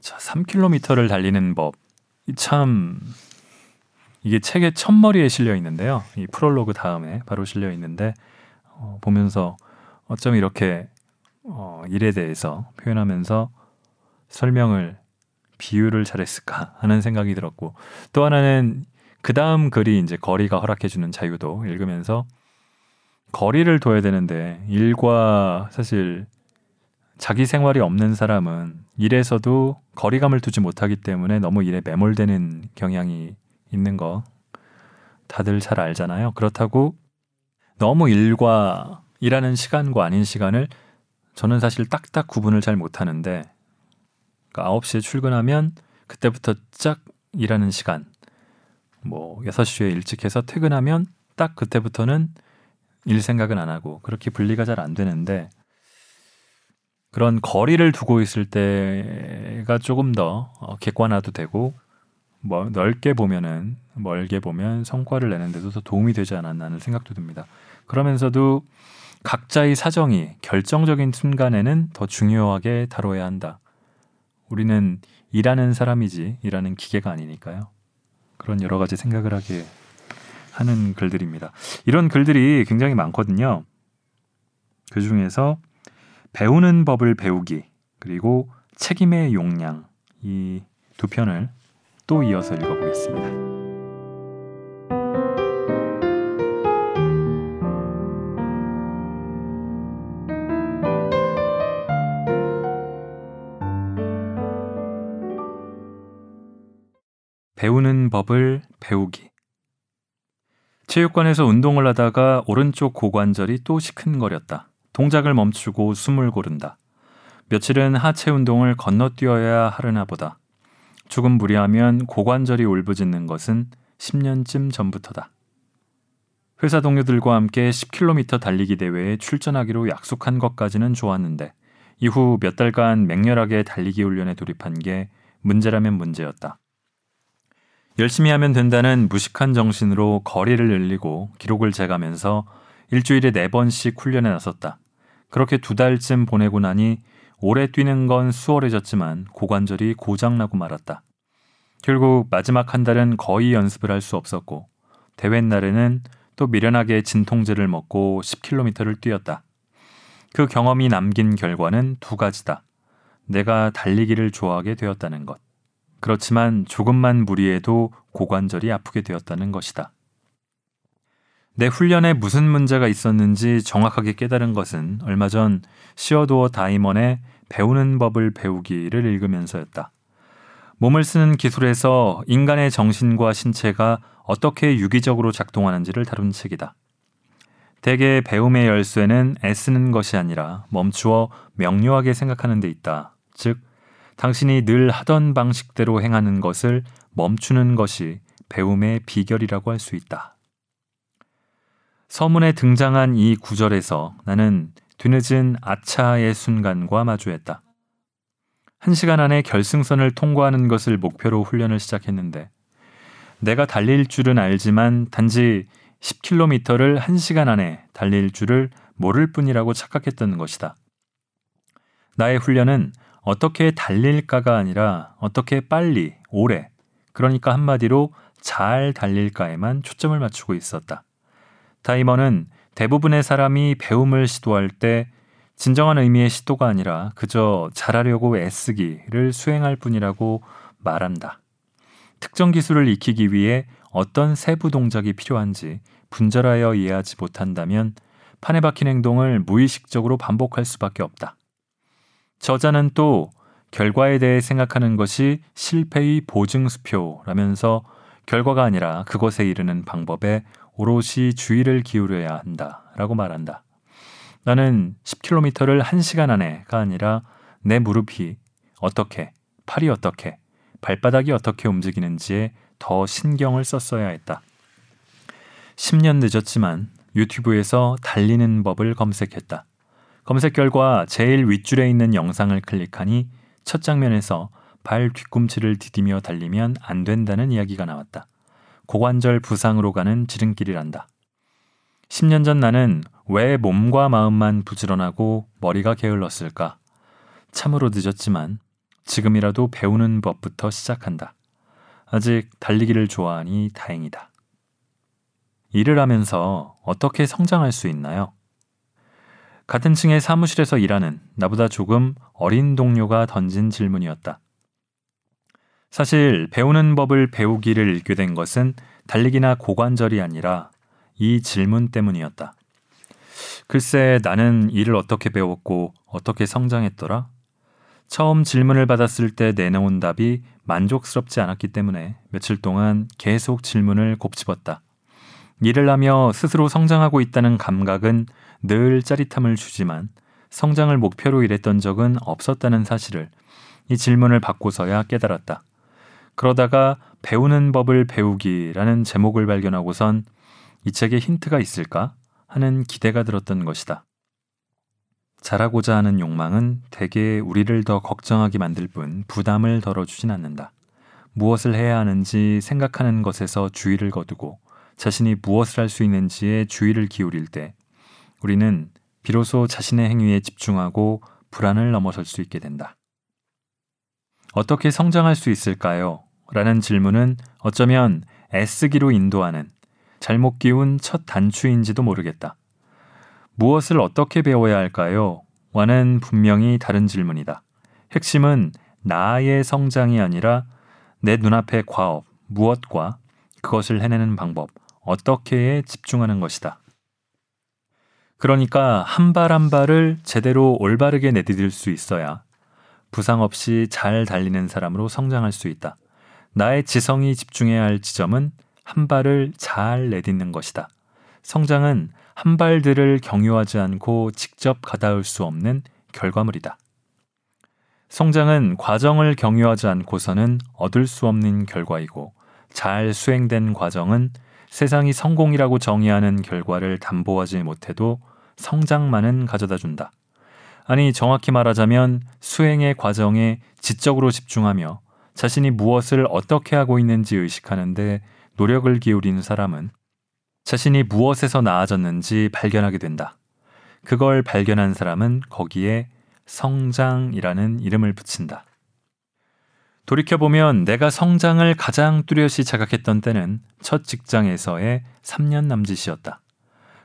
자, 3km를 달리는 법. 참 이게 책의 첫머리에 실려 있는데요. 이 프롤로그 다음에 바로 실려 있는데 어, 보면서 어쩜 이렇게 어, 일에 대해서 표현하면서 설명을 비유를 잘했을까 하는 생각이 들었고 또 하나는 그 다음 글이 이제 거리가 허락해주는 자유도 읽으면서 거리를 둬야 되는데 일과 사실 자기 생활이 없는 사람은 일에서도 거리감을 두지 못하기 때문에 너무 일에 매몰되는 경향이 있는 거 다들 잘 알잖아요. 그렇다고 너무 일과 일하는 시간과 아닌 시간을 저는 사실 딱딱 구분을 잘 못하는데 그러니까 9시에 출근하면 그때부터 쫙 일하는 시간 뭐 6시에 일찍 해서 퇴근하면 딱 그때부터는 일 생각은 안 하고 그렇게 분리가 잘 안 되는데 그런 거리를 두고 있을 때가 조금 더 어, 객관화도 되고 뭐 넓게 보면은 멀게 보면 성과를 내는데도 더 도움이 되지 않았나 하는 생각도 듭니다. 그러면서도 각자의 사정이 결정적인 순간에는 더 중요하게 다뤄야 한다. 우리는 일하는 사람이지 일하는 기계가 아니니까요. 그런 여러 가지 생각을 하게 하는 글들입니다. 이런 글들이 굉장히 많거든요. 그 중에서 배우는 법을 배우기 그리고 책임의 용량 이 두 편을 또 이어서 읽어보겠습니다. 배우는 법을 배우기. 체육관에서 운동을 하다가 오른쪽 고관절이 또 시큰거렸다. 동작을 멈추고 숨을 고른다. 며칠은 하체 운동을 건너뛰어야 하려나 보다. 조금 무리하면 고관절이 울부짖는 것은 10년쯤 전부터다. 회사 동료들과 함께 10km 달리기 대회에 출전하기로 약속한 것까지는 좋았는데 이후 몇 달간 맹렬하게 달리기 훈련에 돌입한 게 문제라면 문제였다. 열심히 하면 된다는 무식한 정신으로 거리를 늘리고 기록을 재가면서 일주일에 네 번씩 훈련에 나섰다. 그렇게 두 달쯤 보내고 나니 오래 뛰는 건 수월해졌지만 고관절이 고장나고 말았다. 결국 마지막 한 달은 거의 연습을 할 수 없었고 대회 날에는 또 미련하게 진통제를 먹고 10km를 뛰었다. 그 경험이 남긴 결과는 두 가지다. 내가 달리기를 좋아하게 되었다는 것. 그렇지만 조금만 무리해도 고관절이 아프게 되었다는 것이다. 내 훈련에 무슨 문제가 있었는지 정확하게 깨달은 것은 얼마 전 시어도어 다이먼의 배우는 법을 배우기를 읽으면서였다. 몸을 쓰는 기술에서 인간의 정신과 신체가 어떻게 유기적으로 작동하는지를 다룬 책이다. 대개 배움의 열쇠는 애쓰는 것이 아니라 멈추어 명료하게 생각하는 데 있다. 즉, 당신이 늘 하던 방식대로 행하는 것을 멈추는 것이 배움의 비결이라고 할 수 있다. 서문에 등장한 이 구절에서 나는 뒤늦은 아차의 순간과 마주했다. 한 시간 안에 결승선을 통과하는 것을 목표로 훈련을 시작했는데 내가 달릴 줄은 알지만 단지 10km를 1시간 안에 달릴 줄을 모를 뿐이라고 착각했던 것이다. 나의 훈련은 어떻게 달릴까가 아니라 어떻게 빨리, 오래, 그러니까 한마디로 잘 달릴까에만 초점을 맞추고 있었다. 다이머는 대부분의 사람이 배움을 시도할 때 진정한 의미의 시도가 아니라 그저 잘하려고 애쓰기를 수행할 뿐이라고 말한다. 특정 기술을 익히기 위해 어떤 세부 동작이 필요한지 분절하여 이해하지 못한다면 판에 박힌 행동을 무의식적으로 반복할 수밖에 없다. 저자는 또 결과에 대해 생각하는 것이 실패의 보증수표라면서 결과가 아니라 그것에 이르는 방법에 오롯이 주의를 기울여야 한다 라고 말한다. 나는 10km를 1시간 안에가 아니라 내 무릎이 어떻게, 팔이 어떻게, 발바닥이 어떻게 움직이는지에 더 신경을 썼어야 했다. 10년 늦었지만 유튜브에서 달리는 법을 검색했다. 검색 결과 제일 윗줄에 있는 영상을 클릭하니 첫 장면에서 발 뒤꿈치를 디디며 달리면 안 된다는 이야기가 나왔다. 고관절 부상으로 가는 지름길이란다. 10년 전 나는 왜 몸과 마음만 부지런하고 머리가 게을렀을까? 참으로 늦었지만 지금이라도 배우는 법부터 시작한다. 아직 달리기를 좋아하니 다행이다. 일을 하면서 어떻게 성장할 수 있나요? 같은 층의 사무실에서 일하는 나보다 조금 어린 동료가 던진 질문이었다. 사실 배우는 법을 배우기를 읽게 된 것은 달리기나 고관절이 아니라 이 질문 때문이었다. 글쎄 나는 일을 어떻게 배웠고 어떻게 성장했더라? 처음 질문을 받았을 때 내놓은 답이 만족스럽지 않았기 때문에 며칠 동안 계속 질문을 곱씹었다. 일을 하며 스스로 성장하고 있다는 감각은 늘 짜릿함을 주지만 성장을 목표로 일했던 적은 없었다는 사실을 이 질문을 받고서야 깨달았다. 그러다가 배우는 법을 배우기라는 제목을 발견하고선 이 책에 힌트가 있을까 하는 기대가 들었던 것이다. 잘하고자 하는 욕망은 대개 우리를 더 걱정하게 만들 뿐 부담을 덜어주진 않는다. 무엇을 해야 하는지 생각하는 것에서 주의를 거두고 자신이 무엇을 할 수 있는지에 주의를 기울일 때 우리는 비로소 자신의 행위에 집중하고 불안을 넘어설 수 있게 된다. 어떻게 성장할 수 있을까요? 라는 질문은 어쩌면 애쓰기로 인도하는 잘못 기운 첫 단추인지도 모르겠다. 무엇을 어떻게 배워야 할까요? 와는 분명히 다른 질문이다. 핵심은 나의 성장이 아니라 내 눈앞의 과업, 무엇과 그것을 해내는 방법, 어떻게에 집중하는 것이다. 그러니까 한 발 한 발을 제대로 올바르게 내디딜 수 있어야 부상 없이 잘 달리는 사람으로 성장할 수 있다. 나의 지성이 집중해야 할 지점은 한 발을 잘 내딛는 것이다. 성장은 한 발들을 경유하지 않고 직접 가다울 수 없는 결과물이다. 성장은 과정을 경유하지 않고서는 얻을 수 없는 결과이고 잘 수행된 과정은 세상이 성공이라고 정의하는 결과를 담보하지 못해도 성장만은 가져다 준다. 아니, 정확히 말하자면 수행의 과정에 지적으로 집중하며 자신이 무엇을 어떻게 하고 있는지 의식하는데 노력을 기울이는 사람은 자신이 무엇에서 나아졌는지 발견하게 된다. 그걸 발견한 사람은 거기에 성장이라는 이름을 붙인다. 돌이켜보면 내가 성장을 가장 뚜렷이 자각했던 때는 첫 직장에서의 3년 남짓이었다.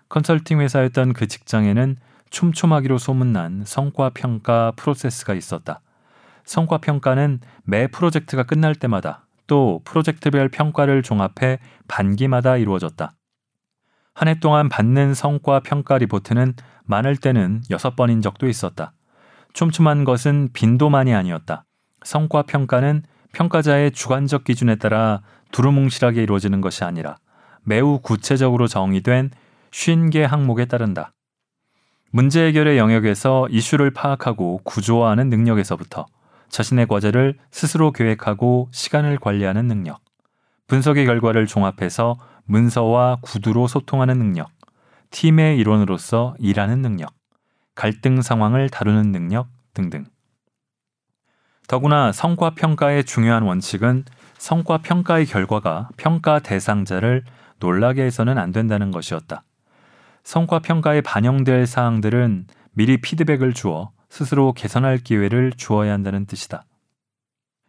컨설팅 회사였던 그 직장에는 촘촘하기로 소문난 성과 평가 프로세스가 있었다. 성과 평가는 매 프로젝트가 끝날 때마다 또 프로젝트별 평가를 종합해 반기마다 이루어졌다. 한 해 동안 받는 성과 평가 리포트는 많을 때는 6번인 적도 있었다. 촘촘한 것은 빈도만이 아니었다. 성과 평가는 평가자의 주관적 기준에 따라 두루뭉실하게 이루어지는 것이 아니라 매우 구체적으로 정의된 50개 항목에 따른다. 문제 해결의 영역에서 이슈를 파악하고 구조화하는 능력에서부터 자신의 과제를 스스로 계획하고 시간을 관리하는 능력, 분석의 결과를 종합해서 문서와 구두로 소통하는 능력, 팀의 일원으로서 일하는 능력, 갈등 상황을 다루는 능력 등등. 더구나 성과 평가의 중요한 원칙은 성과 평가의 결과가 평가 대상자를 놀라게 해서는 안 된다는 것이었다. 성과 평가에 반영될 사항들은 미리 피드백을 주어 스스로 개선할 기회를 주어야 한다는 뜻이다.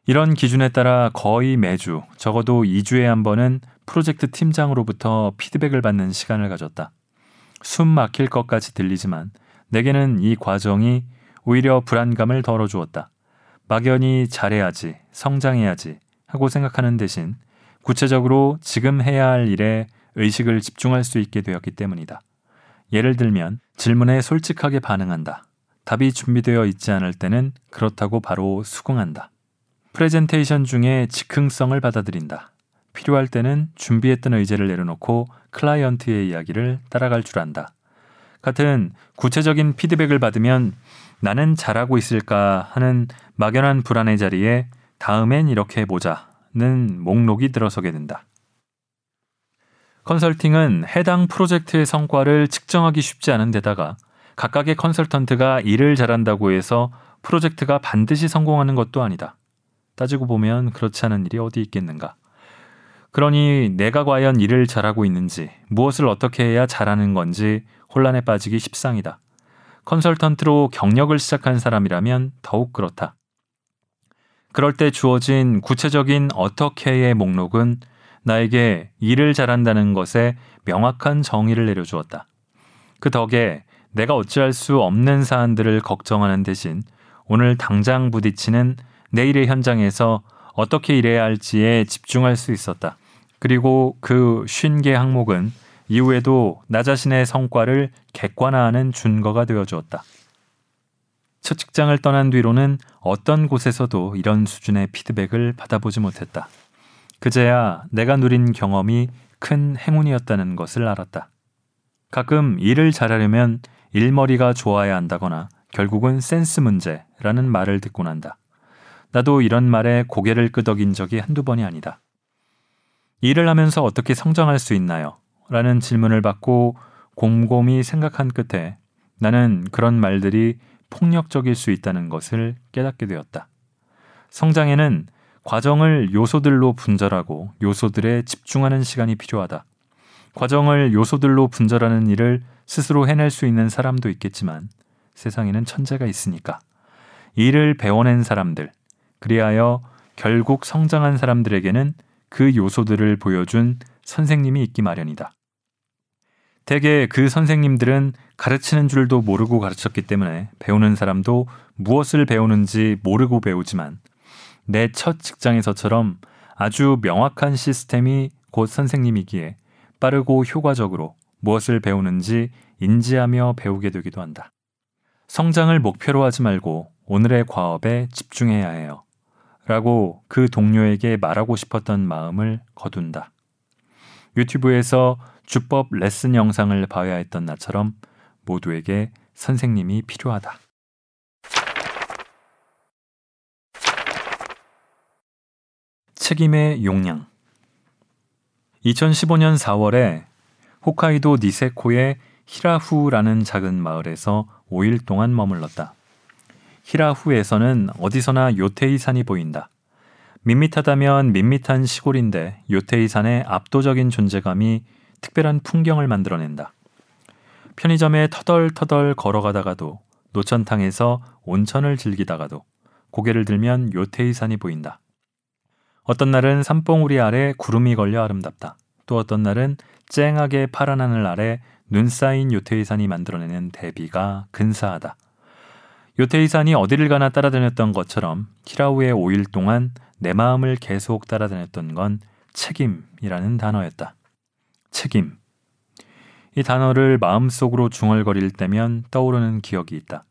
이런 기준에 따라 거의 매주, 적어도 2주에 한 번은 프로젝트 팀장으로부터 피드백을 받는 시간을 가졌다. 숨 막힐 것까지 들리지만 내게는 이 과정이 오히려 불안감을 덜어주었다. 막연히 잘해야지, 성장해야지 하고 생각하는 대신 구체적으로 지금 해야 할 일에 의식을 집중할 수 있게 되었기 때문이다. 예를 들면 질문에 솔직하게 반응한다. 답이 준비되어 있지 않을 때는 그렇다고 바로 수긍한다. 프레젠테이션 중에 즉흥성을 받아들인다. 필요할 때는 준비했던 의제를 내려놓고 클라이언트의 이야기를 따라갈 줄 안다. 같은 구체적인 피드백을 받으면 나는 잘하고 있을까 하는 막연한 불안의 자리에 다음엔 이렇게 해보자는 목록이 들어서게 된다. 컨설팅은 해당 프로젝트의 성과를 측정하기 쉽지 않은 데다가 각각의 컨설턴트가 일을 잘한다고 해서 프로젝트가 반드시 성공하는 것도 아니다. 따지고 보면 그렇지 않은 일이 어디 있겠는가. 그러니 내가 과연 일을 잘하고 있는지, 무엇을 어떻게 해야 잘하는 건지 혼란에 빠지기 십상이다. 컨설턴트로 경력을 시작한 사람이라면 더욱 그렇다. 그럴 때 주어진 구체적인 어떻게의 목록은 나에게 일을 잘한다는 것에 명확한 정의를 내려주었다. 그 덕에 내가 어찌할 수 없는 사안들을 걱정하는 대신 오늘 당장 부딪히는 내일의 현장에서 어떻게 일해야 할지에 집중할 수 있었다. 그리고 그 쉰 개 항목은 이후에도 나 자신의 성과를 객관화하는 준거가 되어 주었다. 첫 직장을 떠난 뒤로는 어떤 곳에서도 이런 수준의 피드백을 받아보지 못했다. 그제야 내가 누린 경험이 큰 행운이었다는 것을 알았다. 가끔 일을 잘하려면 일머리가 좋아야 한다거나 결국은 센스 문제라는 말을 듣고 난다. 나도 이런 말에 고개를 끄덕인 적이 한두 번이 아니다. 일을 하면서 어떻게 성장할 수 있나요? 라는 질문을 받고 곰곰이 생각한 끝에 나는 그런 말들이 폭력적일 수 있다는 것을 깨닫게 되었다. 성장에는 과정을 요소들로 분절하고 요소들에 집중하는 시간이 필요하다. 과정을 요소들로 분절하는 일을 스스로 해낼 수 있는 사람도 있겠지만 세상에는 천재가 있으니까 일을 배워낸 사람들, 그리하여 결국 성장한 사람들에게는 그 요소들을 보여준 선생님이 있기 마련이다. 대개 그 선생님들은 가르치는 줄도 모르고 가르쳤기 때문에 배우는 사람도 무엇을 배우는지 모르고 배우지만 내 첫 직장에서처럼 아주 명확한 시스템이 곧 선생님이기에 빠르고 효과적으로 무엇을 배우는지 인지하며 배우게 되기도 한다. 성장을 목표로 하지 말고 오늘의 과업에 집중해야 해요. 라고 그 동료에게 말하고 싶었던 마음을 거둔다. 유튜브에서 주법 레슨 영상을 봐야 했던 나처럼 모두에게 선생님이 필요하다. 책임의 용량 2015년 4월에 홋카이도 니세코의 히라후라는 작은 마을에서 5일 동안 머물렀다. 히라후에서는 어디서나 요테이산이 보인다. 밋밋하다면 밋밋한 시골인데 요테이산의 압도적인 존재감이 특별한 풍경을 만들어낸다. 편의점에 터덜터덜 걸어가다가도 노천탕에서 온천을 즐기다가도 고개를 들면 요테이산이 보인다. 어떤 날은 산봉우리 아래 구름이 걸려 아름답다. 또 어떤 날은 쨍하게 파란 하늘 아래 눈 쌓인 요테이산이 만들어내는 대비가 근사하다. 요테이산이 어디를 가나 따라다녔던 것처럼 히라우의 5일 동안 내 마음을 계속 따라다녔던 건 책임이라는 단어였다. 책임. 이 단어를 마음속으로 중얼거릴 때면 떠오르는 기억이 있다.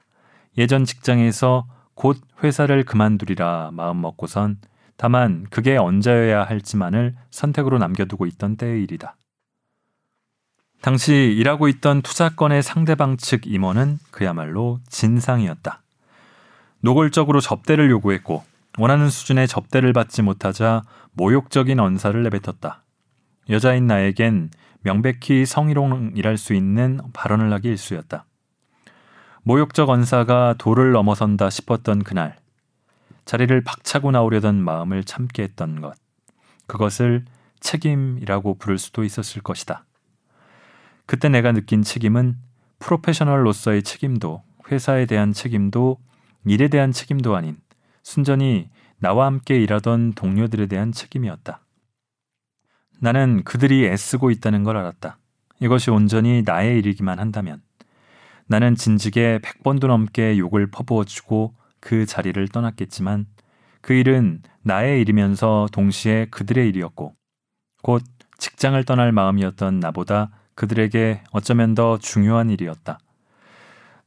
예전 직장에서 곧 회사를 그만두리라 마음 먹고선 다만 그게 언제여야 할지만을 선택으로 남겨두고 있던 때의 일이다. 당시 일하고 있던 투자권의 상대방 측 임원은 그야말로 진상이었다. 노골적으로 접대를 요구했고 원하는 수준의 접대를 받지 못하자 모욕적인 언사를 내뱉었다. 여자인 나에겐 명백히 성희롱이랄 수 있는 발언을 하기 일쑤였다. 모욕적 언사가 도를 넘어선다 싶었던 그날 자리를 박차고 나오려던 마음을 참게 했던 것 그것을 책임이라고 부를 수도 있었을 것이다. 그때 내가 느낀 책임은 프로페셔널로서의 책임도 회사에 대한 책임도 일에 대한 책임도 아닌 순전히 나와 함께 일하던 동료들에 대한 책임이었다. 나는 그들이 애쓰고 있다는 걸 알았다. 이것이 온전히 나의 일이기만 한다면 나는 진즉에 100번도 넘게 욕을 퍼부어 주고 그 자리를 떠났겠지만 그 일은 나의 일이면서 동시에 그들의 일이었고 곧 직장을 떠날 마음이었던 나보다 그들에게 어쩌면 더 중요한 일이었다.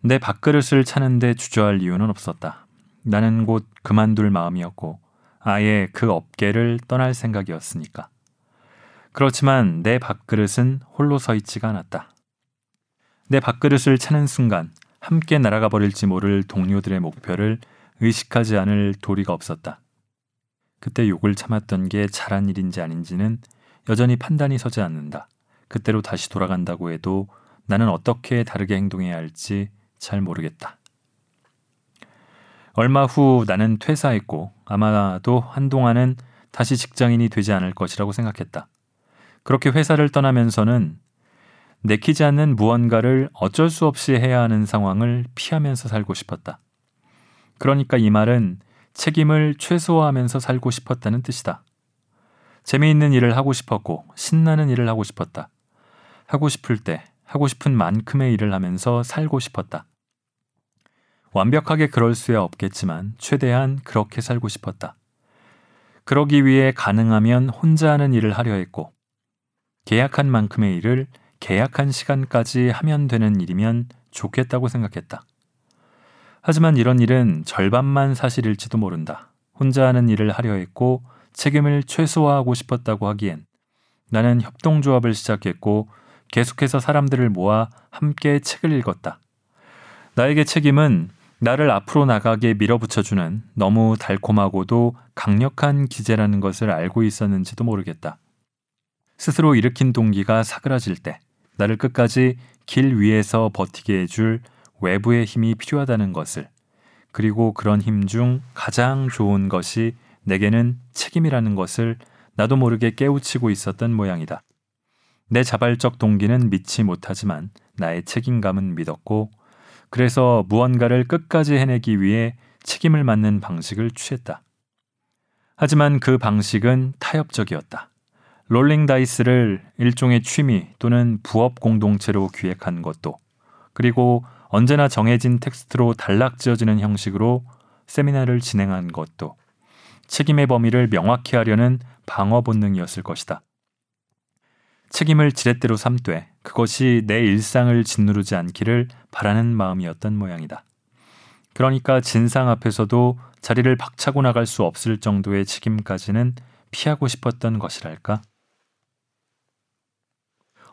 내 밥그릇을 차는데 주저할 이유는 없었다. 나는 곧 그만둘 마음이었고 아예 그 업계를 떠날 생각이었으니까. 그렇지만 내 밥그릇은 홀로 서 있지가 않았다. 내 밥그릇을 차는 순간 함께 날아가 버릴지 모를 동료들의 목표를 의식하지 않을 도리가 없었다. 그때 욕을 참았던 게 잘한 일인지 아닌지는 여전히 판단이 서지 않는다. 그때로 다시 돌아간다고 해도 나는 어떻게 다르게 행동해야 할지 잘 모르겠다. 얼마 후 나는 퇴사했고 아마도 한동안은 다시 직장인이 되지 않을 것이라고 생각했다. 그렇게 회사를 떠나면서는 내키지 않는 무언가를 어쩔 수 없이 해야 하는 상황을 피하면서 살고 싶었다. 그러니까 이 말은 책임을 최소화하면서 살고 싶었다는 뜻이다. 재미있는 일을 하고 싶었고 신나는 일을 하고 싶었다. 하고 싶을 때 하고 싶은 만큼의 일을 하면서 살고 싶었다. 완벽하게 그럴 수야 없겠지만 최대한 그렇게 살고 싶었다. 그러기 위해 가능하면 혼자 하는 일을 하려 했고 계약한 만큼의 일을 계약한 시간까지 하면 되는 일이면 좋겠다고 생각했다. 하지만 이런 일은 절반만 사실일지도 모른다. 혼자 하는 일을 하려 했고 책임을 최소화하고 싶었다고 하기엔 나는 협동조합을 시작했고 계속해서 사람들을 모아 함께 책을 읽었다. 나에게 책임은 나를 앞으로 나가게 밀어붙여주는 너무 달콤하고도 강력한 기제라는 것을 알고 있었는지도 모르겠다. 스스로 일으킨 동기가 사그라질 때 나를 끝까지 길 위에서 버티게 해줄 외부의 힘이 필요하다는 것을 그리고 그런 힘 중 가장 좋은 것이 내게는 책임이라는 것을 나도 모르게 깨우치고 있었던 모양이다. 내 자발적 동기는 믿지 못하지만 나의 책임감은 믿었고 그래서 무언가를 끝까지 해내기 위해 책임을 맡는 방식을 취했다. 하지만 그 방식은 타협적이었다. 롤링 다이스를 일종의 취미 또는 부업 공동체로 기획한 것도 그리고 언제나 정해진 텍스트로 단락 지어지는 형식으로 세미나를 진행한 것도 책임의 범위를 명확히 하려는 방어 본능이었을 것이다. 책임을 지렛대로 삼되 그것이 내 일상을 짓누르지 않기를 바라는 마음이었던 모양이다. 그러니까 진상 앞에서도 자리를 박차고 나갈 수 없을 정도의 책임까지는 피하고 싶었던 것이랄까?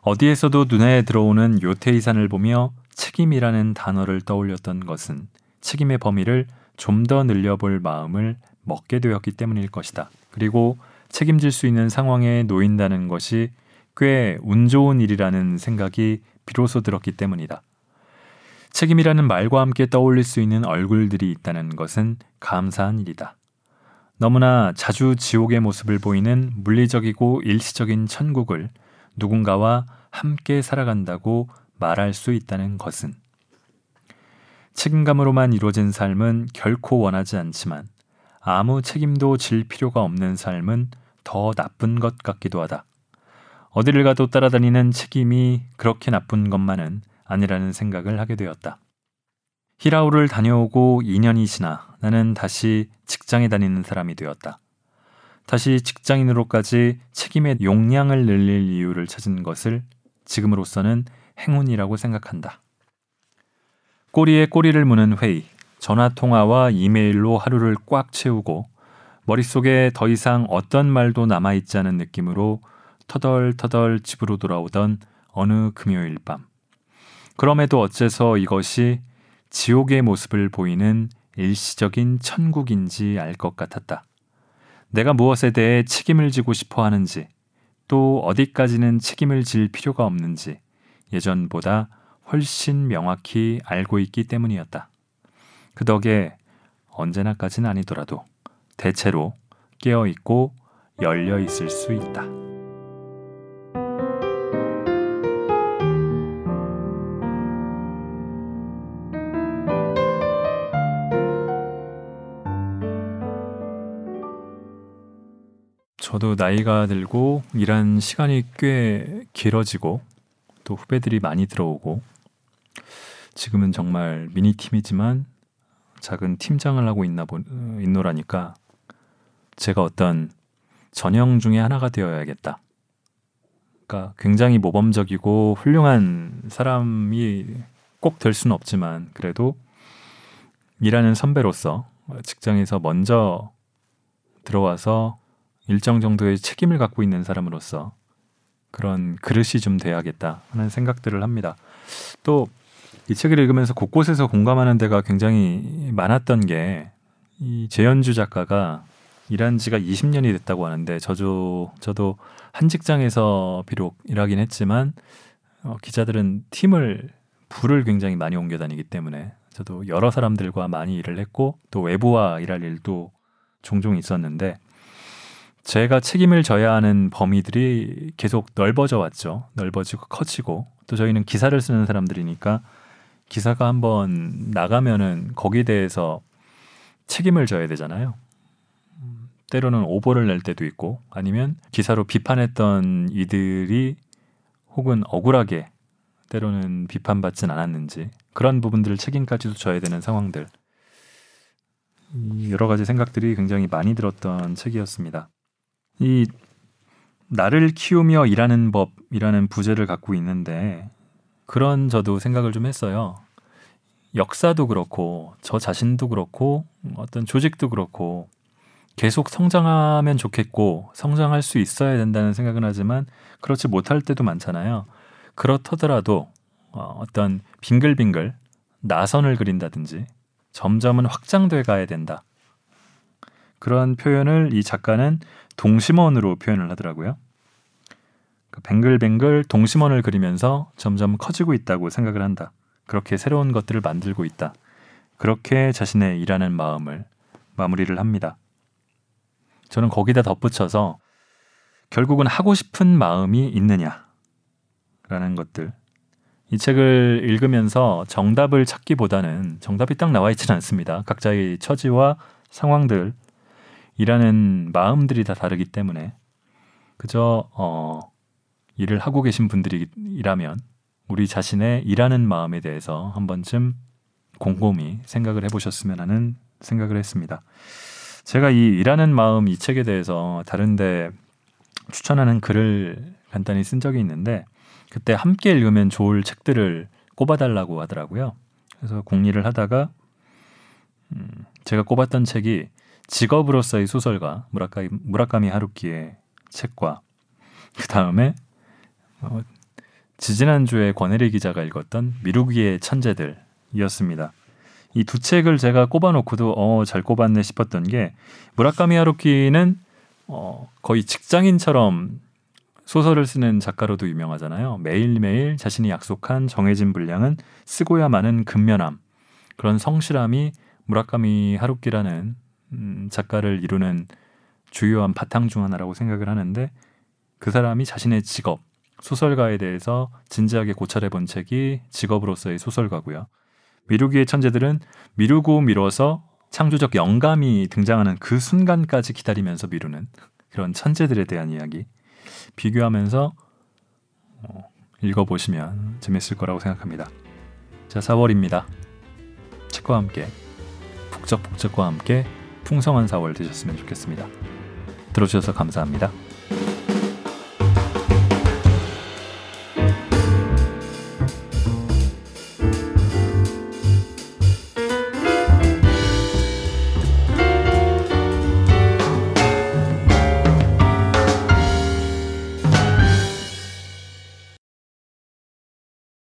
어디에서도 눈에 들어오는 요태이산을 보며 책임이라는 단어를 떠올렸던 것은 책임의 범위를 좀 더 늘려볼 마음을 먹게 되었기 때문일 것이다. 그리고 책임질 수 있는 상황에 놓인다는 것이 꽤 운 좋은 일이라는 생각이 비로소 들었기 때문이다. 책임이라는 말과 함께 떠올릴 수 있는 얼굴들이 있다는 것은 감사한 일이다. 너무나 자주 지옥의 모습을 보이는 물리적이고 일시적인 천국을 누군가와 함께 살아간다고 말할 수 있다는 것은 책임감으로만 이루어진 삶은 결코 원하지 않지만 아무 책임도 질 필요가 없는 삶은 더 나쁜 것 같기도 하다. 어디를 가도 따라다니는 책임이 그렇게 나쁜 것만은 아니라는 생각을 하게 되었다. 히라우를 다녀오고 2년이 지나 나는 다시 직장에 다니는 사람이 되었다. 다시 직장인으로까지 책임의 용량을 늘릴 이유를 찾은 것을 지금으로서는 행운이라고 생각한다. 꼬리에 꼬리를 무는 회의, 전화 통화와 이메일로 하루를 꽉 채우고 머릿속에 더 이상 어떤 말도 남아있지 않은 느낌으로 터덜터덜 집으로 돌아오던 어느 금요일 밤. 그럼에도 어째서 이것이 지옥의 모습을 보이는 일시적인 천국인지 알 것 같았다. 내가 무엇에 대해 책임을 지고 싶어 하는지, 또 어디까지는 책임을 질 필요가 없는지 예전보다 훨씬 명확히 알고 있기 때문이었다. 그 덕에 언제나까지는 아니더라도 대체로 깨어 있고 열려 있을 수 있다. 저도 나이가 들고 일한 시간이 꽤 길어지고 또 후배들이 많이 들어오고 지금은 정말 미니 팀이지만 작은 팀장을 하고 있나 보 있노라니까 제가 어떤 전형 중에 하나가 되어야겠다. 그러니까 굉장히 모범적이고 훌륭한 사람이 꼭 될 수는 없지만 그래도 일하는 선배로서 직장에서 먼저 들어와서 일정 정도의 책임을 갖고 있는 사람으로서 그런 그릇이 좀 돼야겠다 하는 생각들을 합니다. 또 이 책을 읽으면서 곳곳에서 공감하는 데가 굉장히 많았던 게 이 재현주 작가가 일한 지가 20년이 됐다고 하는데 저도 저도 한 직장에서 비록 일하긴 했지만 어, 기자들은 팀을 부를 굉장히 많이 옮겨 다니기 때문에 저도 여러 사람들과 많이 일을 했고 또 외부와 일할 일도 종종 있었는데 제가 책임을 져야 하는 범위들이 계속 넓어져 왔죠. 넓어지고 커지고 또 저희는 기사를 쓰는 사람들이니까 기사가 한번 나가면은 거기에 대해서 책임을 져야 되잖아요. 때로는 오보를 낼 때도 있고 아니면 기사로 비판했던 이들이 혹은 억울하게 때로는 비판받진 않았는지 그런 부분들을 책임까지도 져야 되는 상황들 여러 가지 생각들이 굉장히 많이 들었던 책이었습니다. 이 나를 키우며 일하는 법이라는 부제를 갖고 있는데 그런 저도 생각을 좀 했어요. 역사도 그렇고 저 자신도 그렇고 어떤 조직도 그렇고 계속 성장하면 좋겠고 성장할 수 있어야 된다는 생각은 하지만 그렇지 못할 때도 많잖아요. 그렇더라도 어, 어떤 빙글빙글 나선을 그린다든지 점점은 확장돼 가야 된다. 그런 표현을 이 작가는 동심원으로 표현을 하더라고요. 그 뱅글뱅글 동심원을 그리면서 점점 커지고 있다고 생각을 한다. 그렇게 새로운 것들을 만들고 있다. 그렇게 자신의 일하는 마음을 마무리를 합니다. 저는 거기다 덧붙여서 결국은 하고 싶은 마음이 있느냐라는 것들. 이 책을 읽으면서 정답을 찾기보다는 정답이 딱 나와 있지는 않습니다. 각자의 처지와 상황들, 일하는 마음들이 다 다르기 때문에 그저 어, 일을 하고 계신 분들이라면 우리 자신의 일하는 마음에 대해서 한 번쯤 곰곰이 생각을 해보셨으면 하는 생각을 했습니다. 제가 이 일하는 마음 이 책에 대해서 다른데 추천하는 글을 간단히 쓴 적이 있는데 그때 함께 읽으면 좋을 책들을 꼽아달라고 하더라고요. 그래서 공리를 하다가 음, 제가 꼽았던 책이 직업으로서의 소설가 무라카미, 무라카미 하루키의 책과 그 다음에 어, 지지난주에 권혜리 기자가 읽었던 미루기의 천재들이었습니다. 이 두 책을 제가 꼽아놓고도 어, 잘 꼽았네 싶었던 게 무라카미 하루키는 어, 거의 직장인처럼 소설을 쓰는 작가로도 유명하잖아요. 매일매일 자신이 약속한 정해진 분량은 쓰고야 마는 근면함. 그런 성실함이 무라카미 하루키라는 음, 작가를 이루는 주요한 바탕 중 하나라고 생각을 하는데 그 사람이 자신의 직업 소설가에 대해서 진지하게 고찰해 본 책이 직업으로서의 소설가고요. 미루기의 천재들은 미루고 미뤄서 창조적 영감이 등장하는 그 순간까지 기다리면서 미루는 그런 천재들에 대한 이야기 비교하면서 어, 읽어보시면 재밌을 거라고 생각합니다. 자, 4월입니다. 책과 함께 북적북적과 함께 풍성한 4월 되셨으면 좋겠습니다. 들어주셔서 감사합니다.